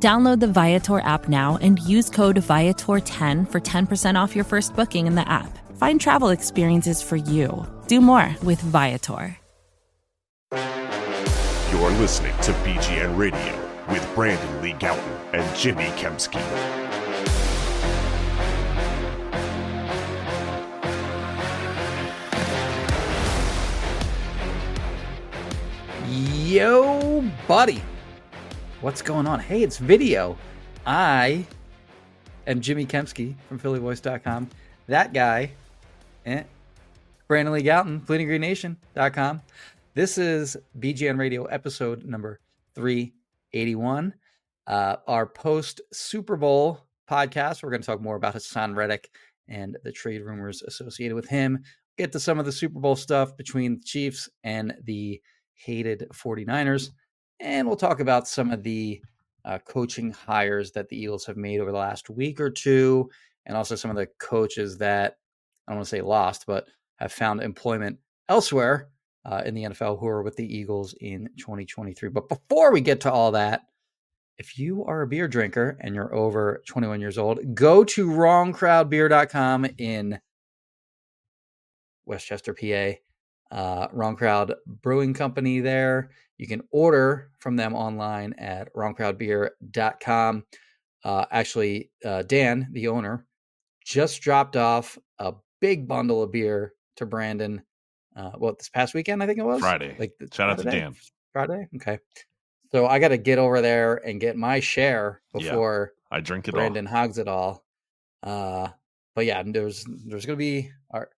Download the Viator app now and use code Viator10 for 10% off your first booking in the app. Find travel experiences for you. Do more with Viator. You're listening to BGN Radio with Brandon Lee Gowton and Jimmy Kempski. Yo, buddy. What's going on? Hey, it's video. I am Jimmy Kempski from PhillyVoice.com. That guy, eh, Brandon Lee Gowton, BleedingGreenNation.com. This is BGN Radio episode number 381. Uh, our post Super Bowl podcast. We're going to talk more about Haason Reddick and the trade rumors associated with him. Get to some of the Super Bowl stuff between the Chiefs and the hated 49ers. And we'll talk about some of the uh, coaching hires that the Eagles have made over the last week or two, and also some of the coaches that I don't want to say lost, but have found employment elsewhere uh, in the NFL who are with the Eagles in 2023. But before we get to all that, if you are a beer drinker and you're over 21 years old, go to wrongcrowdbeer.com in Westchester, PA uh, Wrong Crowd Brewing Company there. You can order from them online at wrongcrowdbeer.com. Uh, actually, uh, Dan, the owner, just dropped off a big bundle of beer to Brandon. Uh, what this past weekend? I think it was Friday. Like shout out to Dan. Friday. Okay. So I got to get over there and get my share before yeah, I drink it Brandon all. hogs it all. Uh, but yeah, there's there's gonna be our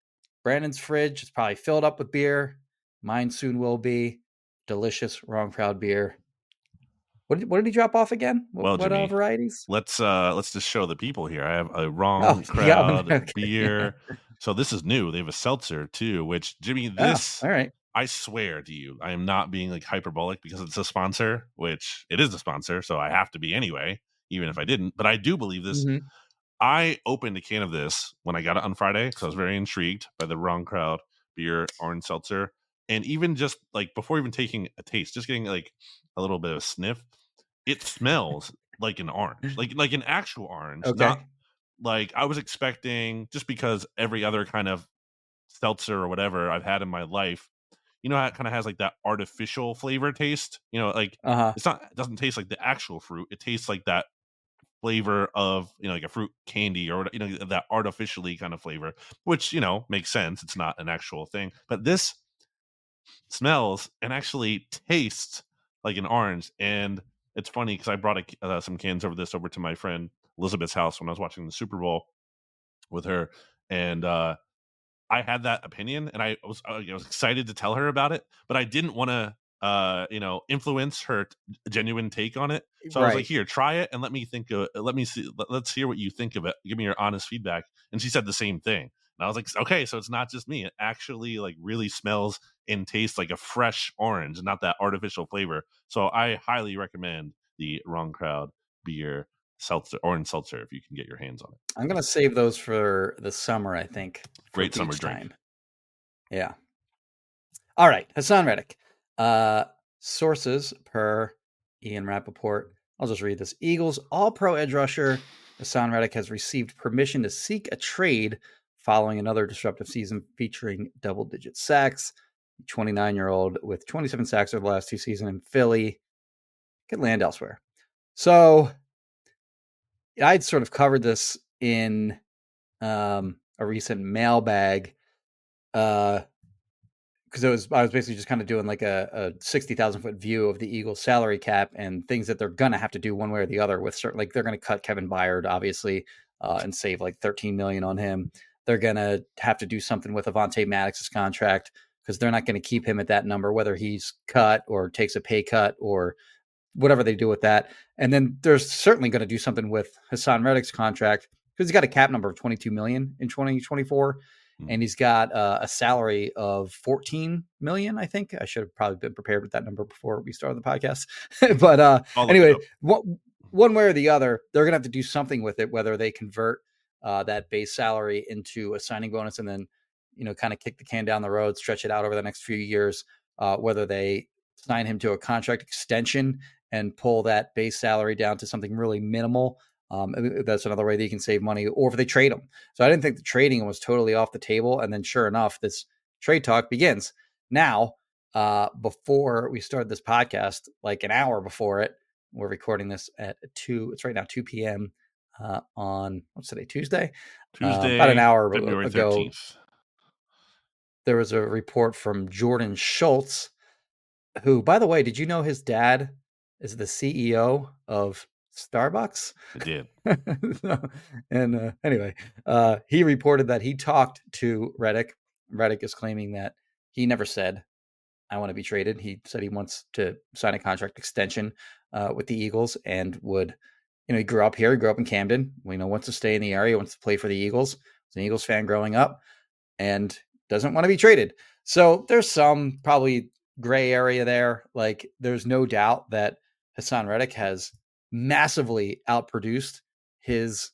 Brandon's fridge is probably filled up with beer. Mine soon will be. Delicious wrong crowd beer. What did, what did he drop off again? What, well, what Jimmy, uh, varieties? Let's uh let's just show the people here. I have a wrong Oh, crowd yeah, okay. beer. So this is new. They have a seltzer too, which Jimmy, Oh, this all right. I swear to you, I am not being like hyperbolic because it's a sponsor, which it is a sponsor, so I have to be anyway, even if I didn't. But I do believe this. Mhm. I opened a can of this when I got it on Friday because I was very intrigued by the wrong crowd beer orange seltzer. And even just like before even taking a taste, just getting like a little bit of a sniff, it smells like an orange, like like an actual orange. Okay. Not like I was expecting just because every other kind of seltzer or whatever I've had in my life, you know how it kind of has like that artificial flavor taste? You know, like Uh huh. it's not it doesn't taste like the actual fruit. It tastes like that flavor of you know like a fruit candy or you know that artificially kind of flavor, which you know makes sense. It's not an actual thing, but this smells and actually tastes like an orange. And it's funny because I brought a, uh, some cans over this over to my friend Elizabeth's house when I was watching the Super Bowl with her, and uh, I had that opinion, and I was I was excited to tell her about it, but I didn't want to uh you know influence her genuine take on it so i was like here try it and let me think of let me see let, let's hear what you think of it give me your honest feedback and she said the same thing and i was like okay so it's not just me it actually like really smells and tastes like a fresh orange not that artificial flavor so i highly recommend the wrong crowd beer seltzer orange seltzer if you can get your hands on it I'm gonna save those for the summer. I think. Great summer drink. time. Yeah. All right, Haason Reddick. Uh, sources per Ian Rapoport. I'll just read this. Eagles All Pro edge rusher Haason Reddick has received permission to seek a trade following another disruptive season featuring double digit sacks. 29 year old with 27 sacks over the last two seasons in Philly could land elsewhere. So I'd sort of covered this in um, a recent mailbag because it was I was basically just kind of doing like a, a sixty thousand foot view of the Eagles salary cap and things that they're gonna have to do one way or the other with certain like they're gonna cut Kevin Byard obviously uh, and save like thirteen million on him. They're gonna have to do something with Avonte Maddox's contract because they're not going to keep him at that number whether he's cut or takes a pay cut or whatever they do with that. And then they're certainly going to do something with Haason Reddick's contract because he's got a cap number of 22 million in 2024 Mm. and he's got uh, a salary of 14 million i think i should have probably been prepared with that number before we started the podcast but uh I'll look it anyway what, one way or the other they're gonna have to do something with it whether they convert uh, that base salary into a signing bonus and then you know kind of kick the can down the road stretch it out over the next few years uh, whether they sign him to a contract extension and pull that base salary down to something really minimal um, that's another way that you can save money or if they trade him. So i didn't think the trading was totally off the table and then sure enough this trade talk begins. Now uh, before we started this podcast like an hour before it we're recording this at 2 it's right now 2 p.m uh, on what's today tuesday uh, Tuesday, about an hour February ago 13th. there was a report from Jordan Schultz, who, by the way, did you know his dad is the CEO of Starbucks? I did. So, and uh, anyway, uh, he reported that he talked to Reddick. Reddick is claiming that he never said, I want to be traded. He said he wants to sign a contract extension uh, with the Eagles and would, you know, he grew up here, he grew up in Camden. You know, wants to stay in the area, wants to play for the Eagles. He's an Eagles fan growing up and doesn't want to be traded. So there's some probably gray area there. Like there's no doubt that Haason Reddick has massively outproduced his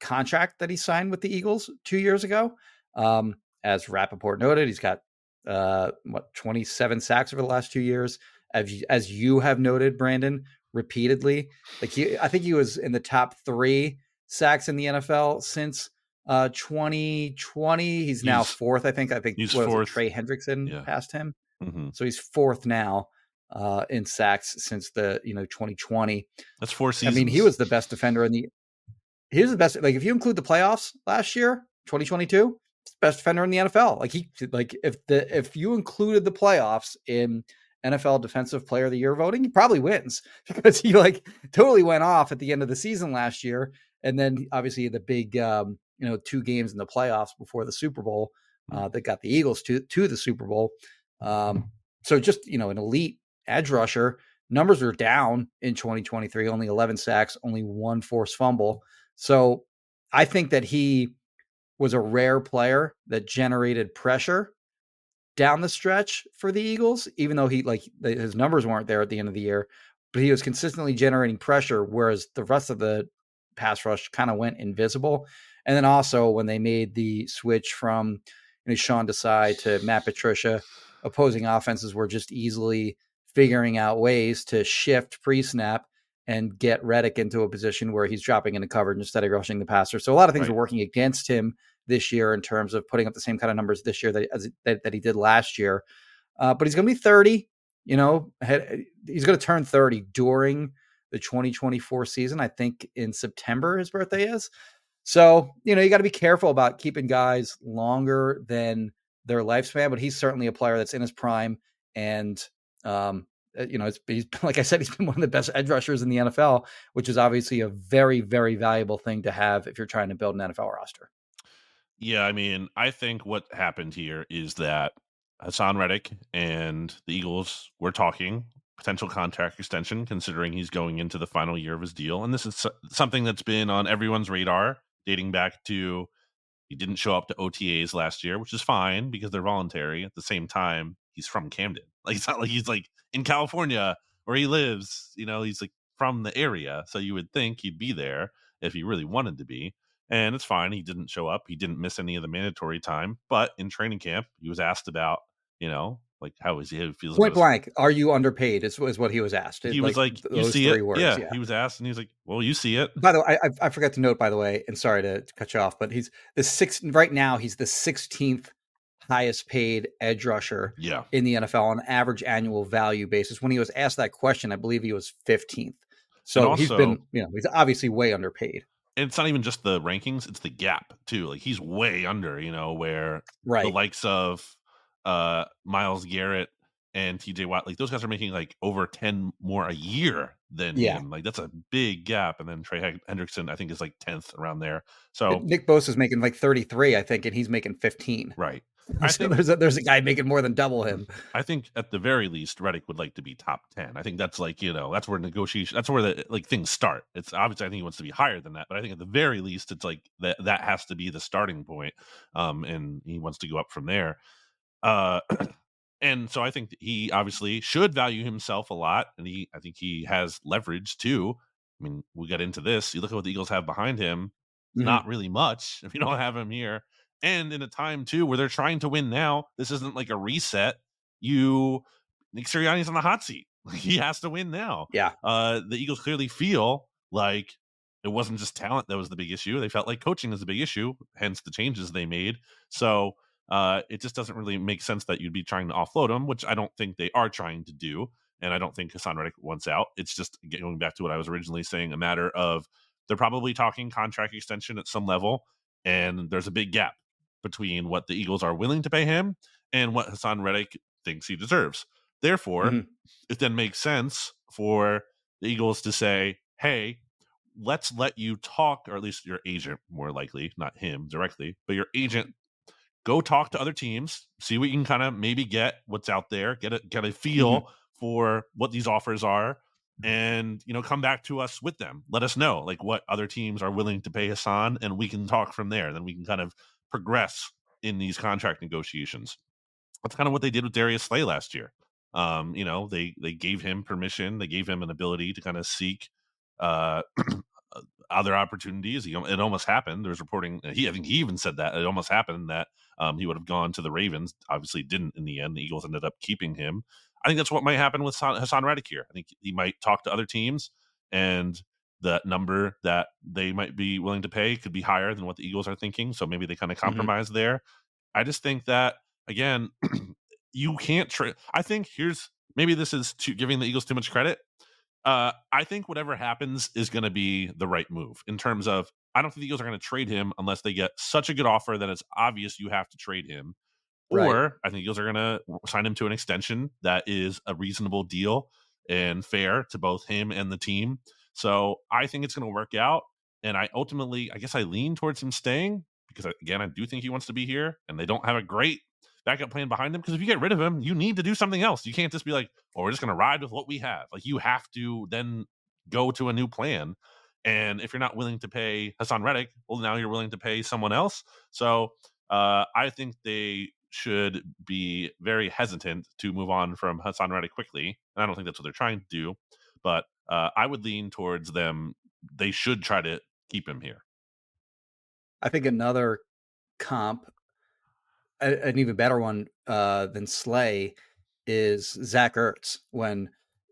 contract that he signed with the Eagles two years ago. Um, as Rapoport noted, he's got uh, what 27 sacks over the last two years. As you, as you have noted, Brandon, repeatedly, like he, I think he was in the top three sacks in the NFL since uh 2020. He's, now fourth, I think. I think he's what it, fourth. Trey Hendrickson Yeah. passed him. hmm So he's fourth now uh, in sacks since the you know 2020. That's four seasons. I mean, he was the best defender in the. He was the best. Like if you include the playoffs last year, 2022, best defender in the NFL. Like he like if the if you included the playoffs in NFL Defensive Player of the Year voting, he probably wins because he like totally went off at the end of the season last year, and then obviously the big um, you know two games in the playoffs before the Super Bowl uh, that got the Eagles to to the Super Bowl. Um, so just you know an elite edge rusher. Numbers are down in 2023, only 11 sacks, only one forced fumble. So I think that he was a rare player that generated pressure down the stretch for the Eagles, even though he like his numbers weren't there at the end of the year, but he was consistently generating pressure, whereas the rest of the pass rush kind of went invisible. And then also when they made the switch from you know, Sean Desai to Matt Patricia, opposing offenses were just easily figuring out ways to shift pre-snap and get Reddick into a position where he's dropping into coverage instead of rushing the passer. So a lot of things Right. are working against him this year in terms of putting up the same kind of numbers this year that as, that, that he did last year. Uh, but he's going to be 30. You know, he's going to turn 30 during the 2024 season. I think in September his birthday is. So you know you got to be careful about keeping guys longer than their lifespan. But he's certainly a player that's in his prime, and um, uh, you know, he's like I said, he's been one of the best edge rushers in the NFL, which is obviously a very, very valuable thing to have if you're trying to build an NFL roster. Yeah, I mean, I think what happened here is that Haason Reddick and the Eagles were talking potential contract extension, considering he's going into the final year of his deal. And this is something that's been on everyone's radar dating back to he didn't show up to OTAs last year, which is fine because they're voluntary. At the same time, he's from Camden. Like it's not like he's like in California where he lives. You know, he's like from the area, so you would think he'd be there if he really wanted to be and it's fine. He didn't show up. He didn't miss any of the mandatory time. But in training camp, he was asked about, you know, like how is he? Feels Point blank, are you underpaid? Is, is what he was asked. He was like, th- "You see it? words, yeah. He was asked, and he was like, "Well, you see it." By the way, I, I- forgot to note. By the way, and sorry to, to cut you off, but he's the sixth right now. He's the 16th highest paid edge rusher Yeah, in the NFL on average annual value basis. When he was asked that question, I believe he was 15th. So And he's also- been, you know, he's obviously way underpaid. And it's not even just the rankings; it's the gap too. Like he's way under, you know, where Right. the likes of uh Myles Garrett and TJ Watt, like those guys are making like over 10 more a year than Yeah. him. Like that's a big gap. And then Trey Hendrickson, I think, is like 10th around there. So, Nick Bosa is making like 33, I think, and he's making 15. right. I So think- there's a, there's a guy making more than double him. I think at the very least, Reddick would like to be top 10. I think that's like, you know, that's where negotiation, that's where the like things start. It's obviously, I think he wants to be higher than that, but I think at the very least, it's like that, that has to be the starting point. Um, and he wants to go up from there. Uh, and so I think he obviously should value himself a lot. And he, I think he has leverage too. I mean, we got into this. You look at what the Eagles have behind him, Mhm. not really much if you don't have him here. And in a time too where they're trying to win now, this isn't like a reset. You Nick Sirianni's on the hot seat. He has to win now. Yeah. Uh the Eagles clearly feel like it wasn't just talent that was the big issue. They felt like coaching is the big issue, hence the changes they made. So uh it just doesn't really make sense that you'd be trying to offload him, which I don't think they are trying to do. And I don't think Haason Reddick wants out. It's just going back to what I was originally saying, a matter of they're probably talking contract extension at some level, and there's a big gap between what the Eagles are willing to pay him and what Haason Reddick thinks he deserves. Therefore, Mhm. it then makes sense for the Eagles to say, hey, let's let you talk, or at least your agent, more likely, not him directly, but your agent go talk to other teams, see what you can kind of maybe get what's out there, get a get a feel for what these offers are, and you know, come back to us with them. Let us know like what other teams are willing to pay Haason, and we can talk from there. Then we can kind of progress in these contract negotiations. That's kind of what they did with Darius Slay last year. Um, you know, they they gave him permission, they gave him an ability to kind of seek uh other opportunities. He, it almost happened. There's reporting. He, I think he even said that it almost happened that um, he would have gone to the Ravens. Obviously, didn't in the end. The Eagles ended up keeping him. I think that's what might happen with Haason, Reddick here. I think he might talk to other teams, and the number that they might be willing to pay could be higher than what the Eagles are thinking. So maybe they kind of compromise there. I just think that again, you can't trade. I think here's maybe this is too, giving the Eagles too much credit. Uh, I think whatever happens is going to be the right move in terms of I don't think the Eagles are going to trade him unless they get such a good offer that it's obvious you have to trade him. Right. Or I think the Eagles are going to sign him to an extension that is a reasonable deal and fair to both him and the team. So I think it's going to work out. And I ultimately, I guess I lean towards him staying because, again, I do think he wants to be here and they don't have a great backup plan behind him. Because if you get rid of him, you need to do something else. You can't just be like, oh, we're just going to ride with what we have. Like, you have to then go to a new plan. And if you're not willing to pay Haason Reddick, well, now you're willing to pay someone else. So uh, I think they should be very hesitant to move on from Haason Reddick quickly. And I don't think that's what they're trying to do. But uh, I would lean towards them. They should try to keep him here. I think another comp, a- an even better one uh, than Slay, is Zach Ertz. When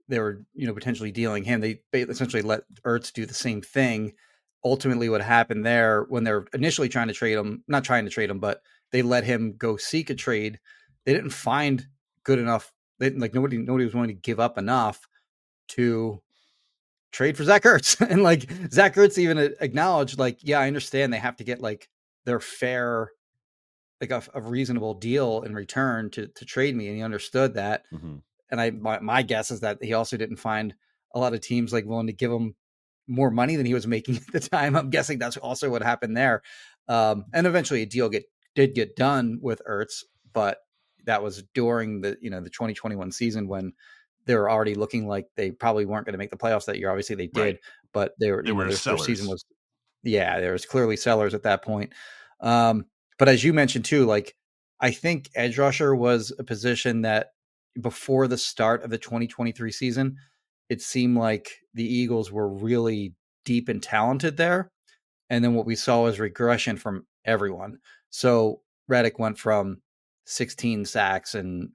they were, you know, potentially dealing him, they essentially let Ertz do the same thing. Ultimately, what happened there when they're initially trying to trade him, not trying to trade him, but they let him go seek a trade. They didn't find good enough. They, like nobody, nobody was willing to give up enough to trade for Zach Ertz. and like Zach Ertz even acknowledged, like, yeah, I understand they have to get like their fair, like a, a reasonable deal in return to to trade me, and he understood that. Mm-hmm. And I, my, my guess is that he also didn't find a lot of teams like willing to give him more money than he was making at the time. I'm guessing that's also what happened there. Um, and eventually, a deal get did get done with Ertz, but that was during the you know the 2021 season when they were already looking like they probably weren't going to make the playoffs that year. Obviously, they did, Right. but they were They you know, were their, their season was yeah, there was clearly sellers at that point. Um, but as you mentioned too, like I think edge rusher was a position that before the start of the 2023 season, it seemed like the Eagles were really deep and talented there. And then what we saw was regression from everyone. So Reddick went from 16 sacks and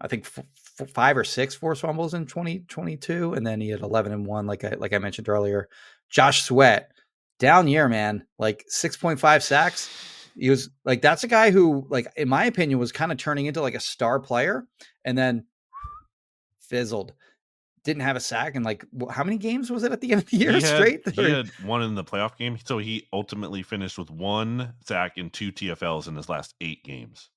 I think f- f- five or six forced fumbles in 2022, and then he had 11 and one, like I like I mentioned earlier. Josh Sweat, down year, man, like 6.5 sacks. He was like that's a guy who, like in my opinion, was kind of turning into like a star player, and then fizzled. Didn't have a sack, and like how many games was it at the end of the year he had, straight? he had one in the playoff game, so he ultimately finished with one sack and two TFLs in his last eight games.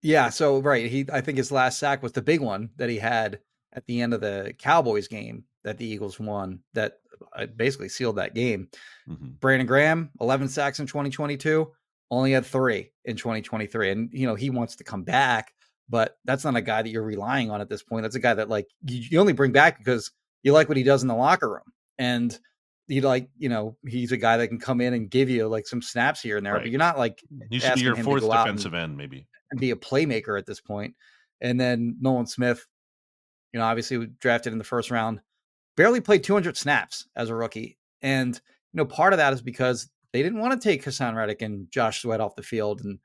Yeah, so right, he I think his last sack was the big one that he had at the end of the Cowboys game that the Eagles won that uh, basically sealed that game. Mm-hmm. Brandon Graham, 11 sacks in 2022, only had 3 in 2023 and you know, he wants to come back, but that's not a guy that you're relying on at this point. That's a guy that like you, you only bring back because you like what he does in the locker room. And you like, you know, he's a guy that can come in and give you like some snaps here and there, right. but you're not like you should be your fourth defensive end, maybe, and be a playmaker at this point. And then Nolan Smith, you know, obviously drafted in the first round, barely played 200 snaps as a rookie, and you know, part of that is because they didn't want to take Haason Reddick and Josh Sweat off the field, and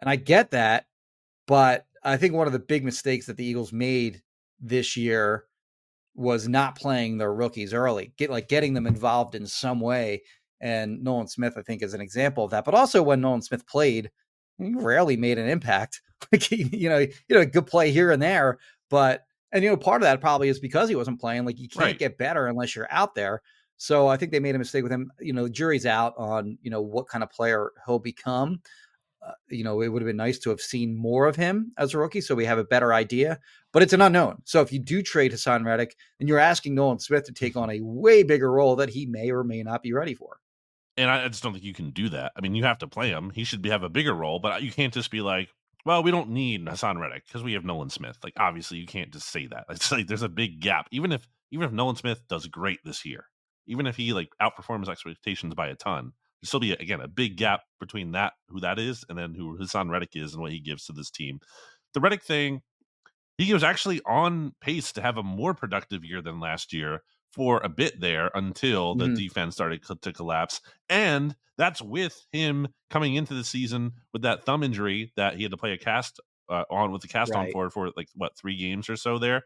and I get that, but I think one of the big mistakes that the Eagles made this year was not playing their rookies early, get like getting them involved in some way. And Nolan Smith, I think, is an example of that. But also when Nolan Smith played, he rarely made an impact. Like he, you know, you know, a good play here and there, but and you know, part of that probably is because he wasn't playing. Like you can't right. get better unless you're out there. So I think they made a mistake with him. You know, jury's out on you know what kind of player he'll become. Uh, you know, it would have been nice to have seen more of him as a rookie so we have a better idea, but it's an unknown. So if you do trade Haason Reddick and you're asking Nolan Smith to take on a way bigger role that he may or may not be ready for. And I just don't think you can do that. I mean, you have to play him. He should be, have a bigger role, but you can't just be like, well, we don't need Haason Reddick because we have Nolan Smith. Like, obviously, you can't just say that. It's like there's a big gap. Even if even if Nolan Smith does great this year, even if he like outperforms expectations by a ton, there's still be again a big gap between that who that is and then who Haason Reddick is and what he gives to this team. The Reddick thing, he was actually on pace to have a more productive year than last year for a bit there until the mm-hmm. defense started to collapse. And that's with him coming into the season with that thumb injury that he had to play a cast uh, on with the cast right. on for for like what three games or so there,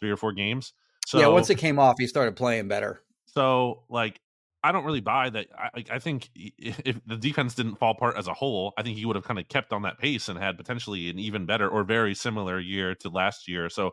three or four games. So yeah, once it came off, he started playing better. So like I don't really buy that. I, I think if the defense didn't fall apart as a whole, I think he would have kind of kept on that pace and had potentially an even better or very similar year to last year. So,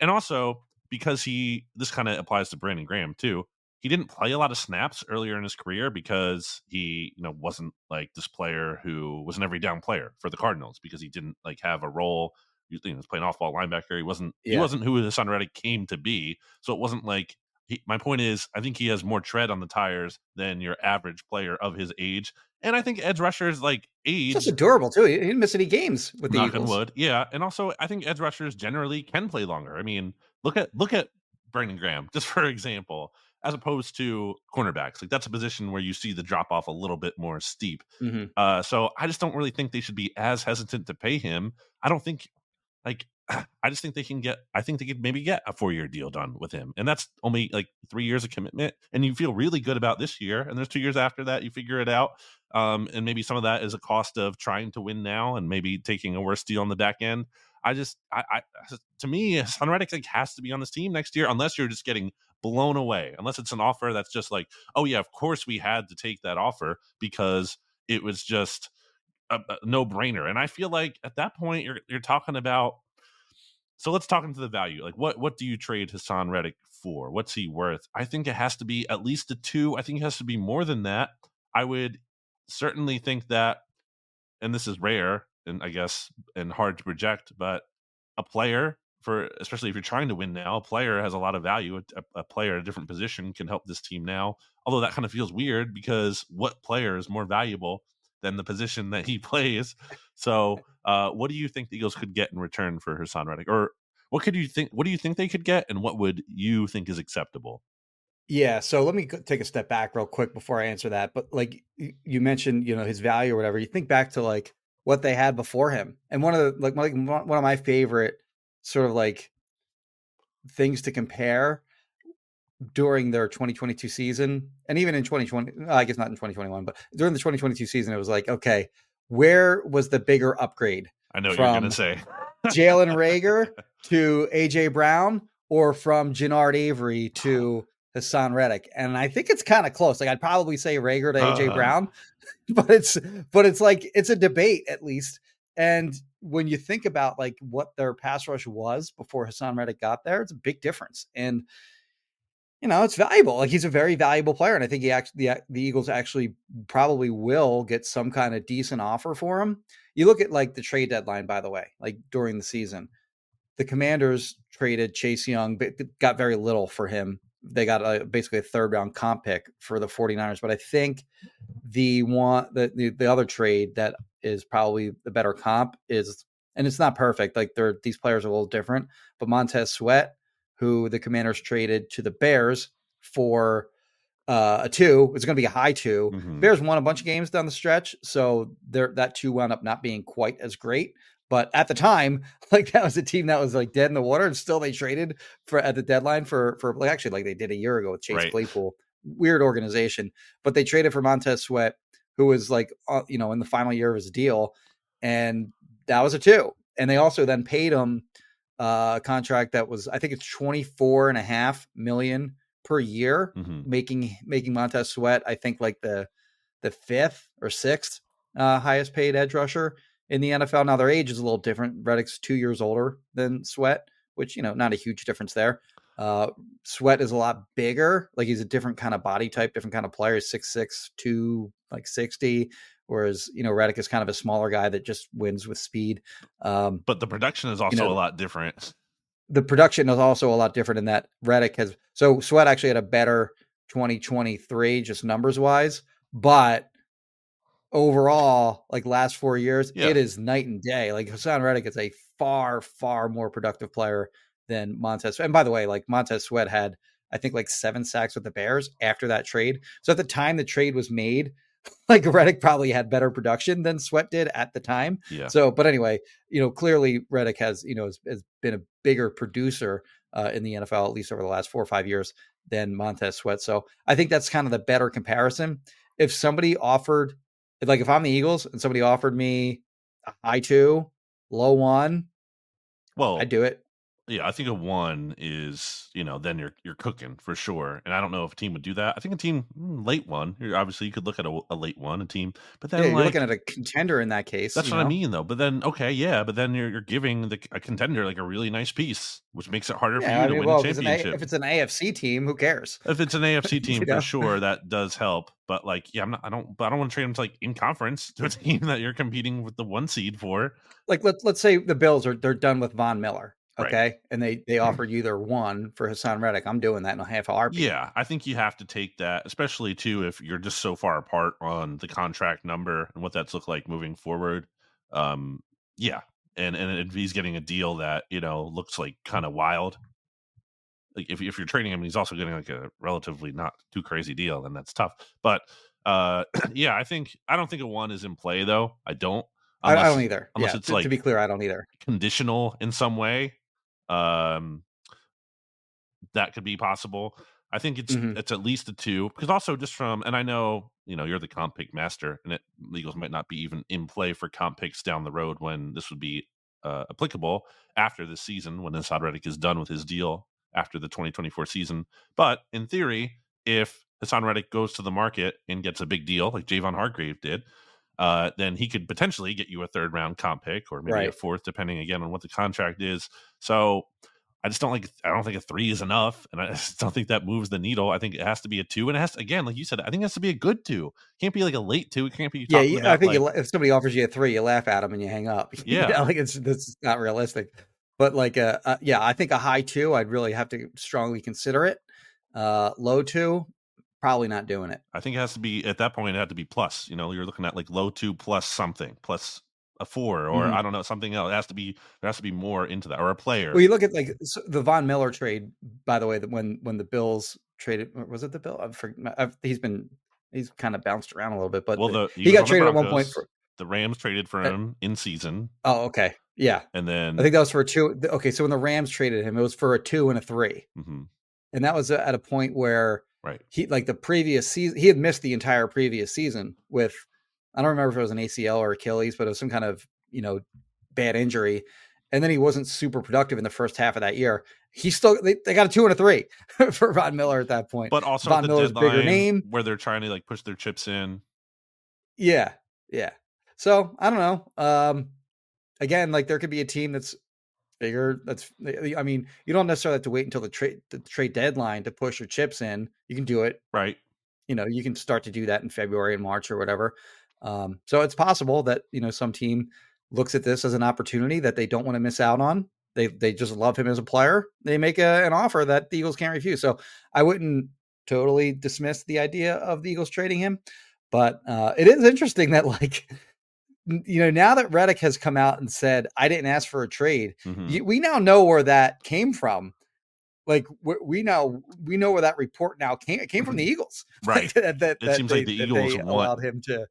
and also because he, this kind of applies to Brandon Graham too. He didn't play a lot of snaps earlier in his career because he, you know, wasn't like this player who was an every down player for the Cardinals because he didn't like have a role. You know, he was playing off ball linebacker. He wasn't. Yeah. He wasn't who Haason Reddick came to be. So it wasn't like he, my point is, I think he has more tread on the tires than your average player of his age. And I think edge rushers like age just durable too. He didn't miss any games with the Eagles. Wood, yeah. And also, I think edge rushers generally can play longer. I mean, look at look at Brandon Graham, just for example, as opposed to cornerbacks. Like that's a position where you see the drop off a little bit more steep. Mm-hmm. Uh, so I just don't really think they should be as hesitant to pay him. I don't think like I just think they can get. I think they could maybe get a four year deal done with him, and that's only like three years of commitment. And you feel really good about this year, and there's two years after that. You figure it out, um, and maybe some of that is a cost of trying to win now, and maybe taking a worse deal on the back end. I just, I, I to me, Son Reddick like has to be on this team next year, unless you're just getting blown away. Unless it's an offer that's just like, oh yeah, of course we had to take that offer because it was just a, a no brainer. And I feel like at that point, you're you're talking about so let's talk into the value. Like, what what do you trade Haason Reddick for? What's he worth? I think it has to be at least a two. I think it has to be more than that. I would certainly think that, and this is rare and I guess and hard to project, but a player for especially if you're trying to win now, a player has a lot of value. A, a player at a different position can help this team now. Although that kind of feels weird because what player is more valuable than the position that he plays. So, uh, what do you think the Eagles could get in return for Haason Reddick, or what could you think? What do you think they could get, and what would you think is acceptable? Yeah, so let me take a step back real quick before I answer that. But like you mentioned, you know, his value or whatever. You think back to like what they had before him, and one of the like one of my favorite sort of like things to compare during their 2022 season and even in 2020 i guess not in 2021 but during the 2022 season it was like okay where was the bigger upgrade? I know what you're gonna say. Jalen Reagor to aj brown or from genard avery to Haason reddick? And i think it's kind of close like i'd probably say Reagor to aj uh-huh. brown but it's but it's like it's a debate at least. And when you think about like what their pass rush was before Haason reddick got there it's a big difference. And you know, it's valuable. Like he's a very valuable player, and I think he actually the, the Eagles actually probably will get some kind of decent offer for him. You look at like the trade deadline, by the way, like during the season, the Commanders traded Chase Young, but got very little for him. They got a, basically a third round comp pick for the 49ers, but I think the one the, the the other trade that is probably the better comp is and it's not perfect. Like they're these players are a little different, but Montez Sweat who the Commanders traded to the Bears for uh, a two. It's going to be a high 2 Mhm. Bears won a bunch of games down the stretch, so there that two wound up not being quite as great. But at the time, like that was a team that was like dead in the water, and still they traded for at the deadline for for like actually like they did a year ago with Chase Right. Claypool. Weird organization, but they traded for Montez Sweat, who was like uh, you know in the final year of his deal, and that was a two. And they also then paid him uh, a contract that was I think it's 24 and a half million per year, Mhm. making making Montez Sweat I think like the the fifth or sixth uh, highest paid edge rusher in the NFL. Now their age is a little different. Reddick's two years older than Sweat, which you know not a huge difference there. Uh, Sweat is a lot bigger. Like he's a different kind of body type, different kind of player. He's six six two, like sixty. Whereas you know Reddick is kind of a smaller guy that just wins with speed. Um, But the production is also know- a lot different. the production is also a lot different in that Reddick has so Sweat actually had a better 2023 just numbers wise, but overall, like last four years, Yeah. it is night and day. Like Haason Reddick is a far, far more productive player than Montez. And by the way, like Montez Sweat had, I think, like seven sacks with the Bears after that trade. So at the time the trade was made, like Reddick probably had better production than Sweat did at the time. Yeah. So, but anyway, you know, clearly Reddick has, you know, has, has been a bigger producer uh, in the NFL, at least over the last four or five years than Montez Sweat. So I think that's kind of the better comparison. If somebody offered, like if I'm the Eagles and somebody offered me a high two, low one, Well, I'd do it. Yeah, I think a one is you know then you're you're cooking for sure. And I don't know if a team would do that. I think a team mm, late one. you're- Obviously, you could look at a, a late one, a team, but then Yeah, you're like looking at a contender in that case. that's what I mean though. But then okay, yeah, but then you're you're giving the a contender like a really nice piece, which makes it harder for you I to win well, a if it's, a, championship. if it's an AFC team, who cares? If it's an AFC team know? for sure, that does help. But like, yeah, I'm not. I don't. But I don't want to trade them to like in conference to a team that you're competing with the one seed for. Like let let's say the Bills are they're done with Von Miller, Right. okay, and they they offered you their one for Haason Reddick. I'm doing that in a half hour. Yeah, I think you have to take that, especially too if you're just so far apart on the contract number and what that's look like moving forward. Um, yeah, and and if he's getting a deal that you know looks like kind of wild, like if if you're trading him, and he's also getting like a relatively not too crazy deal, then that's tough. But uh, yeah, I think I don't think a one is in play though. I don't. I, I don't either. unless yeah, it's to, to be clear, I don't either. conditional in some way um that could be possible i think it's Mhm. it's at least a two because also just from and i know you know you're the comp pick master and it the eagles might not be even in play for comp picks down the road when this would be uh, applicable after this season when Haason Reddick is done with his deal after the 2024 season but in theory if Haason Reddick goes to the market and gets a big deal like Javon Hargrave did uh, then he could potentially get you a third round comp pick or maybe a fourth, depending again on what the contract is. So I just don't like. I don't think a three is enough, and I just don't think that moves the needle. I think it has to be a two, and it has to, again, like you said, I think it has to be a good two. Can't be like a late two. It can't be. Yeah, you- I think like- if somebody offers you a three, you laugh at them and you hang up. You Yeah. know, like it's that's not realistic. But like, uh, uh, yeah, I think a high two, I'd really have to strongly consider it. Uh, low two, probably not doing it. I think it has to be at that point. It had to be plus. You know, you're looking at like low two plus something plus a four or Mhm. I don't know something else. It has to be there has to be more into that or a player. Well, you look at like the Von Miller trade, by the way, that when when the Bills traded, was it the Bill? I've, I've, he's been he's kind of bounced around a little bit, but well, the- he got was on the traded at one point for. the Rams traded for Uh, him in season, Oh, okay, yeah, and then I think that was for a two. Okay, so when the Rams traded him, it was for a two and a three. mhm, and that was at a point where right. he like the previous season he had missed the entire previous season with I don't remember if it was an ACL or Achilles, but it was some kind of you know bad injury, and then he wasn't super productive in the first half of that year. He still they, they got a two and a three for Von Miller at that point. But also Von the Miller's bigger name. where they're trying to like push their chips in. Yeah, yeah. So I don't know. Um, again, like there could be a team that's figure that's I mean, you don't necessarily have to wait until the trade the trade deadline to push your chips in. You can do it. Right. You know, you can start to do that in February and March or whatever. Um, so it's possible that, you know, some team looks at this as an opportunity that they don't want to miss out on. They they just love him as a player. They make a, an offer that the Eagles can't refuse. So I wouldn't totally dismiss the idea of the Eagles trading him, but uh, it is interesting that like you know, now that Reddick has come out and said, I didn't ask for a trade, Mhm. we now know where that came from. Like we now we know where that report now came. It came from the Eagles, Right. that, that, It that seems they, like the Eagles allowed him to.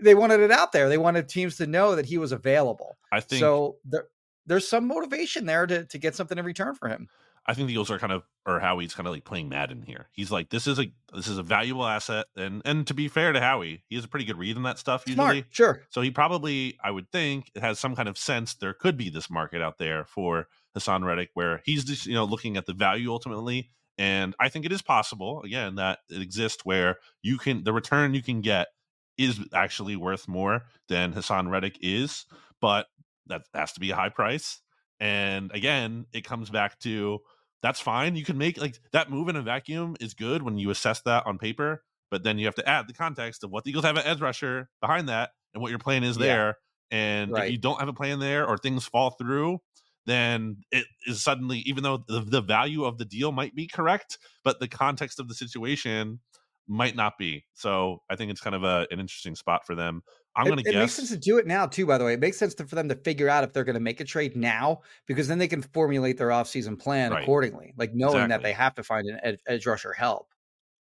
They wanted it out there. They wanted teams to know that he was available. I think So there, there's some motivation there to to get something in return for him. I think the Eagles are kind of or Howie's kind of like playing Madden here. He's like, this is a this is a valuable asset, and and to be fair to Howie, he has a pretty good read in that stuff usually. Smart, sure. So he probably, I would think, it has some kind of sense there could be this market out there for Haason Reddick where he's just you know looking at the value ultimately. And I think it is possible again that it exists where you can the return you can get is actually worth more than Haason Reddick is, but that has to be a high price. And again, it comes back to that's fine. You can make like that move in a vacuum is good when you assess that on paper, but then you have to add the context of what the Eagles have an edge rusher behind that and what your plan is Yeah. there. And if you don't have a plan there or things fall through, then it is suddenly, even though the, the value of the deal might be correct, but the context of the situation might not be. So I think it's kind of a, an interesting spot for them. I'm It- going to it, makes sense to do it now too. By the way, it makes sense to, for them to figure out if they're going to make a trade now because then they can formulate their offseason plan Right. accordingly, like knowing that they have to find an edge, edge rusher help.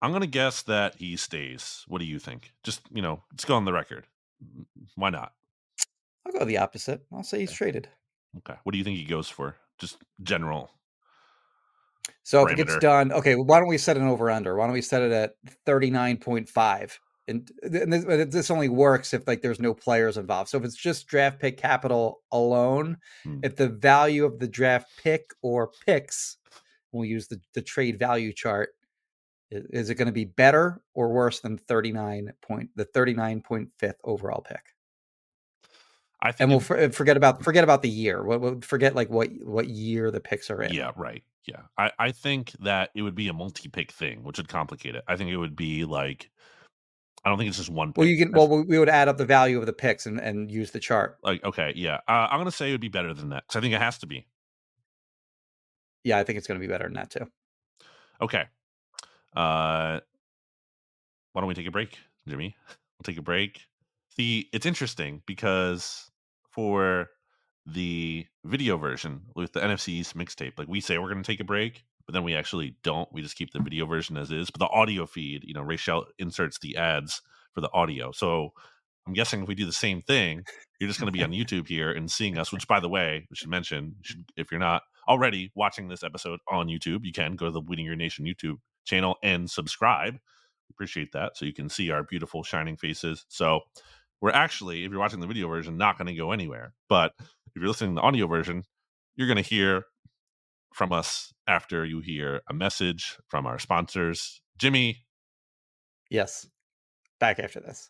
I'm going to guess that he stays. What do you think? Just, you know, let's go on the record. Why not? I'll go the opposite. I'll say he's Okay. traded. Okay. What do you think he goes for? Just general. So if it gets done, okay, well, why don't we set an over under? Why don't we set it at 39.5? And, and this, this only works if like there's no players involved. So if it's just draft pick capital alone, Hmm. if the value of the draft pick or picks, we'll use the, the trade value chart. Is it going to be better or worse than 39 point the 39.5th overall pick? I think And we'll for, forget about forget about the year. We'll forget like what what year the picks are in. Yeah, right. Yeah. I, I think that it would be a multi pick thing, which would complicate it. I think it would be like, I don't think it's just one pick. Well, you can. That's- Well, we would add up the value of the picks and, and use the chart. like, okay. Yeah. Uh, I'm to say it would be better than that because I think it has to be. Yeah, I think it's to be better than that too. Okay. Uh, why don't we take a break, Jimmy? We'll take a break. See, it's interesting because for the video version with the NFC East mixtape, like we say we're to take a break, but then we actually don't. We just keep the video version as is. But the audio feed, you know, Rachel inserts the ads for the audio. So I'm guessing if we do the same thing, you're just going to be on YouTube here and seeing us. Which, by the way, we should mention, should, if you're not already watching this episode on YouTube, you can go to the Bleeding Green Nation YouTube channel and subscribe. Appreciate that. So you can see our beautiful shining faces. So we're actually, if you're watching the video version, not going to go anywhere. But if you're listening to the audio version, you're going to hear from us after you hear a message from our sponsors. Jimmy, Yes. Back after this.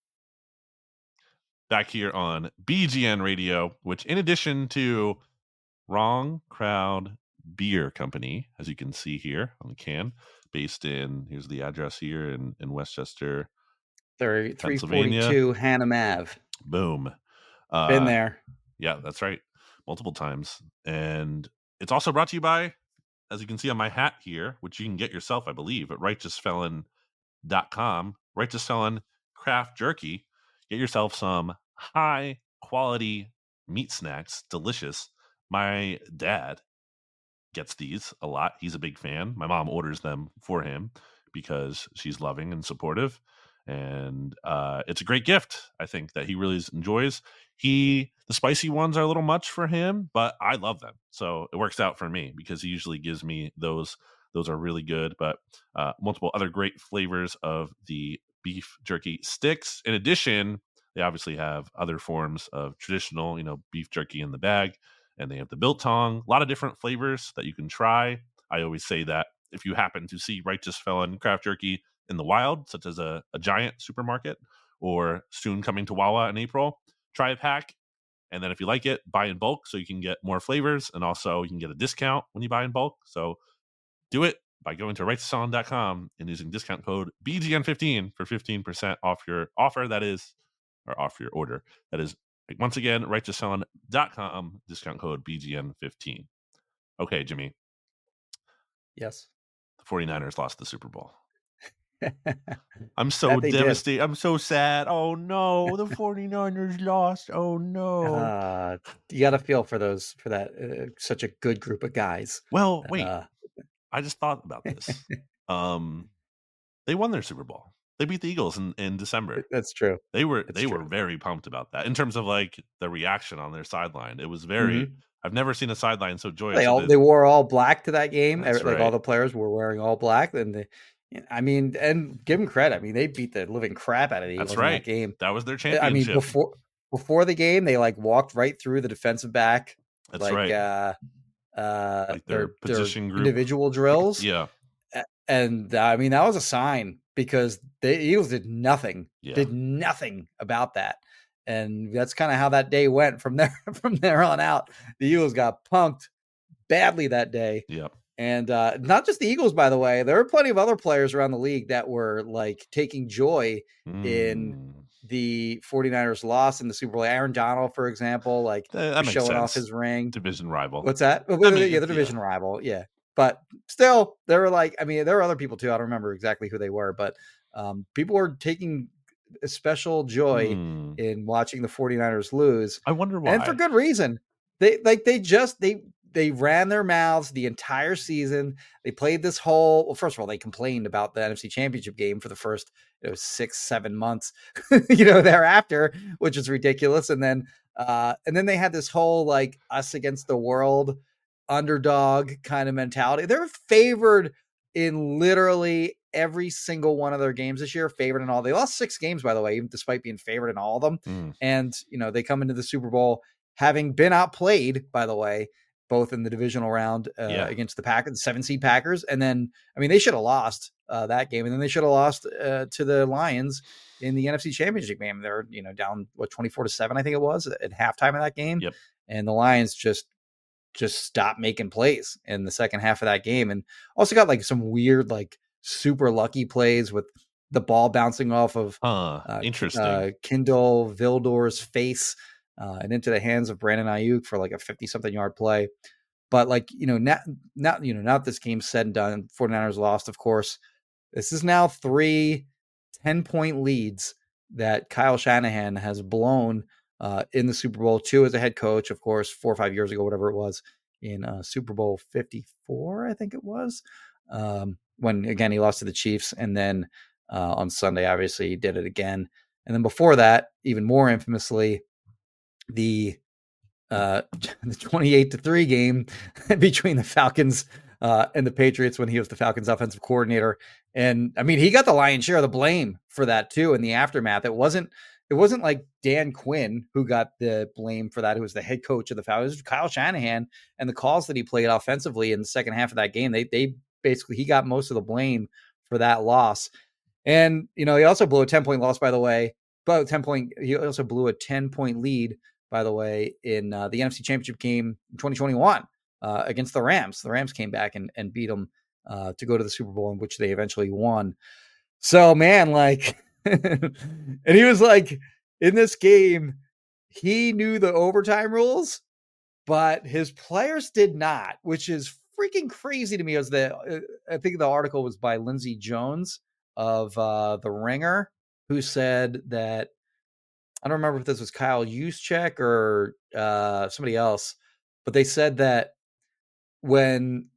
Back here on BGN Radio, which, in addition to Wrong Crowd Beer Company, as you can see here on the can, based in, here's the address here in, in Westchester, Thir- Pennsylvania. 342 Hannah Ave. boom. Uh, Been there. Yeah, that's right. Multiple times. And it's also brought to you by, as you can see on my hat here, which you can get yourself, I believe, at righteousfelon.com. Righteous Felon Craft Jerky. Get yourself some high quality meat snacks. Delicious. My dad gets these a lot. He's a big fan. My mom orders them for him because she's loving and supportive. And uh, it's a great gift, I think, that he really enjoys he the spicy ones are a little much for him, but I love them. So it works out for me because he usually gives me those. Those are really good, but uh, multiple other great flavors of the beef jerky sticks. In addition, they obviously have other forms of traditional, you know, beef jerky in the bag, and they have the biltong. A lot of different flavors that you can try. I always say that if you happen to see Righteous Felon craft jerky in the wild, such as a, a giant supermarket or soon coming to Wawa in April, try a pack. And then if you like it, buy in bulk so you can get more flavors and also you can get a discount when you buy in bulk. So do it by going to righteousfelon.com and using discount code BGN15 for 15% off your offer. That is, or off your order. That is, once again, righteousfelon.com, discount code BGN15. Okay, Jimmy. Yes. The 49ers lost the Super Bowl. I'm so devastated. I'm so sad. Oh no, the 49ers lost. Oh no. Uh, you got to feel for those for that uh, such a good group of guys. Well, wait. Uh, I just thought about this. um they won their Super Bowl. They beat the Eagles in, in December. That's true. They were That's they true. were very pumped about that in terms of like the reaction on their sideline. It was very Mhm. I've never seen a sideline so joyous. They all they wore all black to that game. That's Like all the players were wearing all black. And they, I mean, and give them credit. I mean, they beat the living crap out of the Eagles That's in right. that game. that was their championship. I mean, before before the game, they like walked right through the defensive back, That's like right. uh, uh, Like their position group. individual drills. yeah. and uh, I mean that was a sign because the Eagles did nothing, Yeah. did nothing about that, and that's kind of how that day went from there. From there on out, the Eagles got punked badly that day, Yep. and uh, not just the Eagles, by the way. There were plenty of other players around the league that were like taking joy in Mm. the 49ers loss in the Super Bowl. Aaron Donald, for example, like That, that showing sense. off his ring. division rival. What's that? Yeah, yeah. the division rival. Yeah. But still, there were like, I mean, there were other people too. I don't remember exactly who they were, but um, people were taking a special joy Hmm. in watching the 49ers lose. I wonder why. And for good reason. They like they just they they ran their mouths the entire season. They played this whole well, first of all, they complained about the NFC championship game for the first you know six, seven months, you know, thereafter, which is ridiculous. And then uh and then they had this whole like us against the world underdog kind of mentality. They're favored in literally every single one of their games this year, favored in all. They lost six games, by the way, even despite being favored in all of them. Mm. And, you know, they come into the Super Bowl having been outplayed, by the way, both in the divisional round uh, Yeah. against the Packers, seven seed Packers. And then, I mean, they should have lost uh, that game. And then they should have lost uh, to the Lions in the NFC Championship game. They're, you know, down, what, 24 to seven, I think it was at halftime of that game. Yep. And the Lions just, just stopped making plays in the second half of that game. And also got like some weird, like super lucky plays with the ball bouncing off of Huh. uh, Interesting. uh, Kindle Vildor's face uh, and into the hands of Brandon Aiyuk for like a 50 something yard play. But like, you know, now, now, you know, now this game's said and done, 49ers lost, of course. This is now three 10 point leads that Kyle Shanahan has blown uh, in the Super Bowl, two as a head coach, of course, four or five years ago, whatever it was, in uh, Super Bowl 54, I think it was, um, when again he lost to the Chiefs. And then uh, on Sunday, obviously, he did it again. And then before that, even more infamously, the uh, the 28 to 3 game between the Falcons uh, and the Patriots when he was the Falcons offensive coordinator. And I mean, he got the lion's share of the blame for that too in the aftermath. It wasn't it wasn't like Dan Quinn who got the blame for that, who was the head coach of the Falcons. It was Kyle Shanahan and the calls that he played offensively in the second half of that game. They they basically he got most of the blame for that loss. And you know, he also blew a 10 point loss, by the way. But 10 point, he also blew a 10 point lead, by the way, in uh, the NFC Championship game in 2021 uh, against the Rams. The Rams came back and, and beat them uh, to go to the Super Bowl, in which they eventually won. So, man, like, and he was like, in this game, he knew the overtime rules, but his players did not, which is freaking crazy to me. As the, uh, I think the article was by Lindsay Jones of uh, The Ringer, who said that I don't remember if this was Kyle Juszczyk or uh, somebody else, but they said that when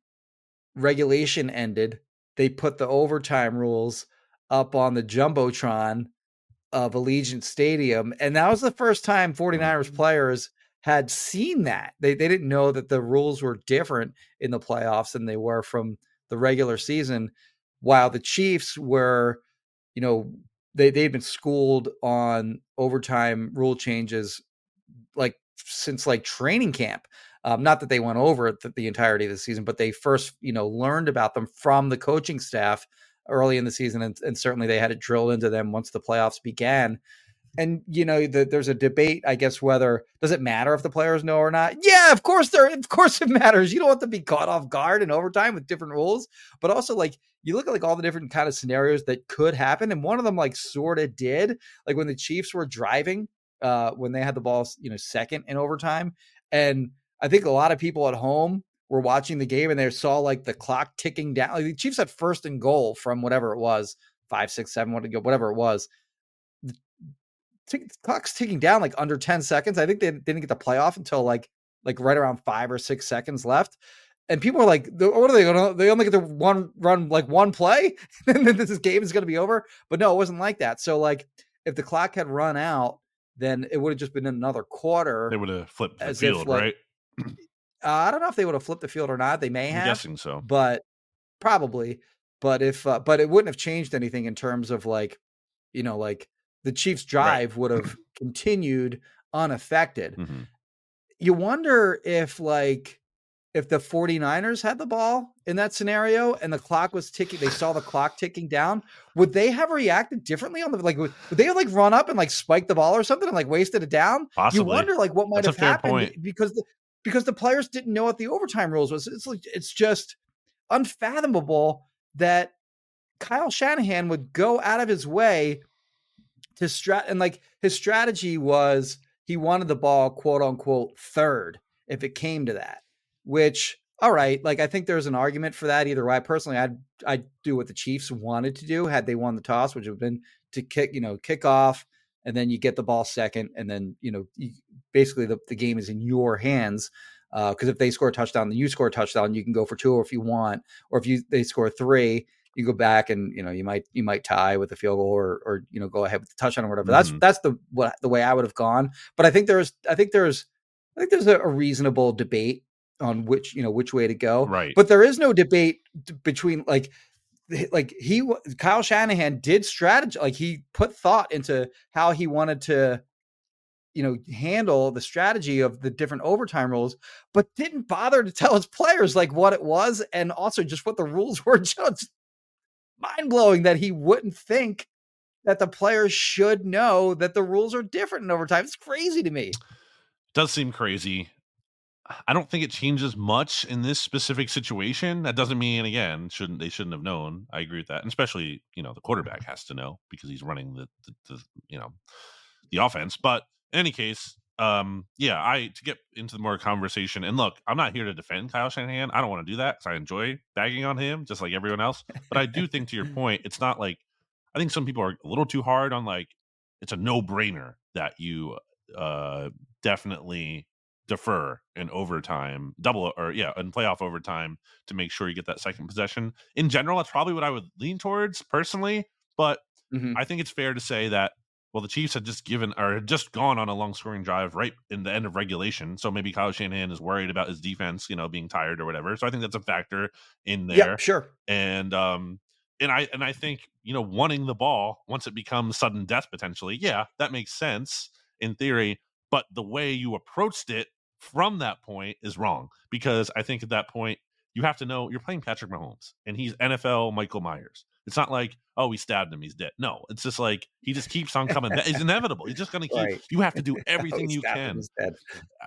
regulation ended, they put the overtime rules up on the jumbotron of Allegiant Stadium, and that was the first time 49ers players had seen that. They they didn't know that the rules were different in the playoffs than they were from the regular season. While the Chiefs were, you know, they they'd been schooled on overtime rule changes like since like training camp. Um, not that they went over it the, the entirety of the season, but they first, you know, learned about them from the coaching staff early in the season, and, and certainly they had it drilled into them once the playoffs began. And you know the, there's a debate i guess whether does it matter if the players know or not? Yeah of course there of course it matters. You don't want to be caught off guard in overtime with different rules. But also like you look at like all the different kind of scenarios that could happen and one of them like sort of did. Like when the chiefs were driving uh when they had the ball you know second in overtime and i think a lot of people at home were watching the game and they saw like the clock ticking down like the chiefs had first and goal from whatever it was five six seven whatever it was t- clock's ticking down like under 10 seconds. I think they didn't get the playoff until like like right around five or six seconds left. And people are like, what are they going to? They only get to one run, like one play, and then this game is going to be over. But no, it wasn't like that. So, like, if the clock had run out, then it would have just been another quarter. They would have flipped the field, if, like, right? uh, I don't know if they would have flipped the field or not. They may have. I'm guessing so, but probably. But if, uh, but it wouldn't have changed anything in terms of like, you know, like the Chiefs' drive right. would have continued unaffected. Mm-hmm. You wonder if like if the 49ers had the ball in that scenario and the clock was ticking, they saw the clock ticking down, would they have reacted differently on the like would, would they have like run up and like spiked the ball or something and like wasted it down? Possibly. You wonder like what might That's have happened point. because the because the players didn't know what the overtime rules was. It's like it's just unfathomable that Kyle Shanahan would go out of his way to strat and like his strategy was he wanted the ball quote unquote third if it came to that which all right like i think there's an argument for that either way personally i'd i'd do what the chiefs wanted to do had they won the toss which would have been to kick you know kick off and then you get the ball second and then you know you, basically the, the game is in your hands because uh, if they score a touchdown then you score a touchdown you can go for two or if you want or if you they score three you go back and you know you might you might tie with a field goal or or you know go ahead with the touchdown or whatever. Mm-hmm. That's that's the what the way I would have gone. But I think there's I think there's I think there's a, a, reasonable debate on which you know which way to go. Right. But there is no debate between like like he Kyle Shanahan did strategy like he put thought into how he wanted to you know handle the strategy of the different overtime rules but didn't bother to tell his players like what it was and also just what the rules were just mind blowing that he wouldn't think that the players should know that the rules are different in overtime. It's crazy to me. Does seem crazy. I don't think it changes much in this specific situation. That doesn't mean again shouldn't they shouldn't have known. I agree with that, and especially you know the quarterback has to know because he's running the, the, the you know the offense. But in any case, um, yeah, I to get into the more conversation and look, I'm not here to defend Kyle Shanahan. I don't want to do that because I enjoy bagging on him just like everyone else. But I do think to your point, it's not like I think some people are a little too hard on like it's a no brainer that you uh definitely defer in overtime, double or yeah, in playoff overtime to make sure you get that second possession. In general, that's probably what I would lean towards personally, but mm-hmm. I think it's fair to say that well, the Chiefs had just given or had just gone on a long scoring drive right in the end of regulation. So maybe Kyle Shanahan is worried about his defense, you know, being tired or whatever. So I think that's a factor in there. Yeah, sure. And um and I and I think, you know, wanting the ball once it becomes sudden death potentially, yeah, that makes sense in theory. But the way you approached it from that point is wrong. Because I think at that point you have to know you're playing Patrick Mahomes and he's NFL Michael Myers. It's not like, oh, we stabbed him, he's dead. No, it's just like he just keeps on coming. it's inevitable. He's just going to keep. Right. You have to do oh, everything you can.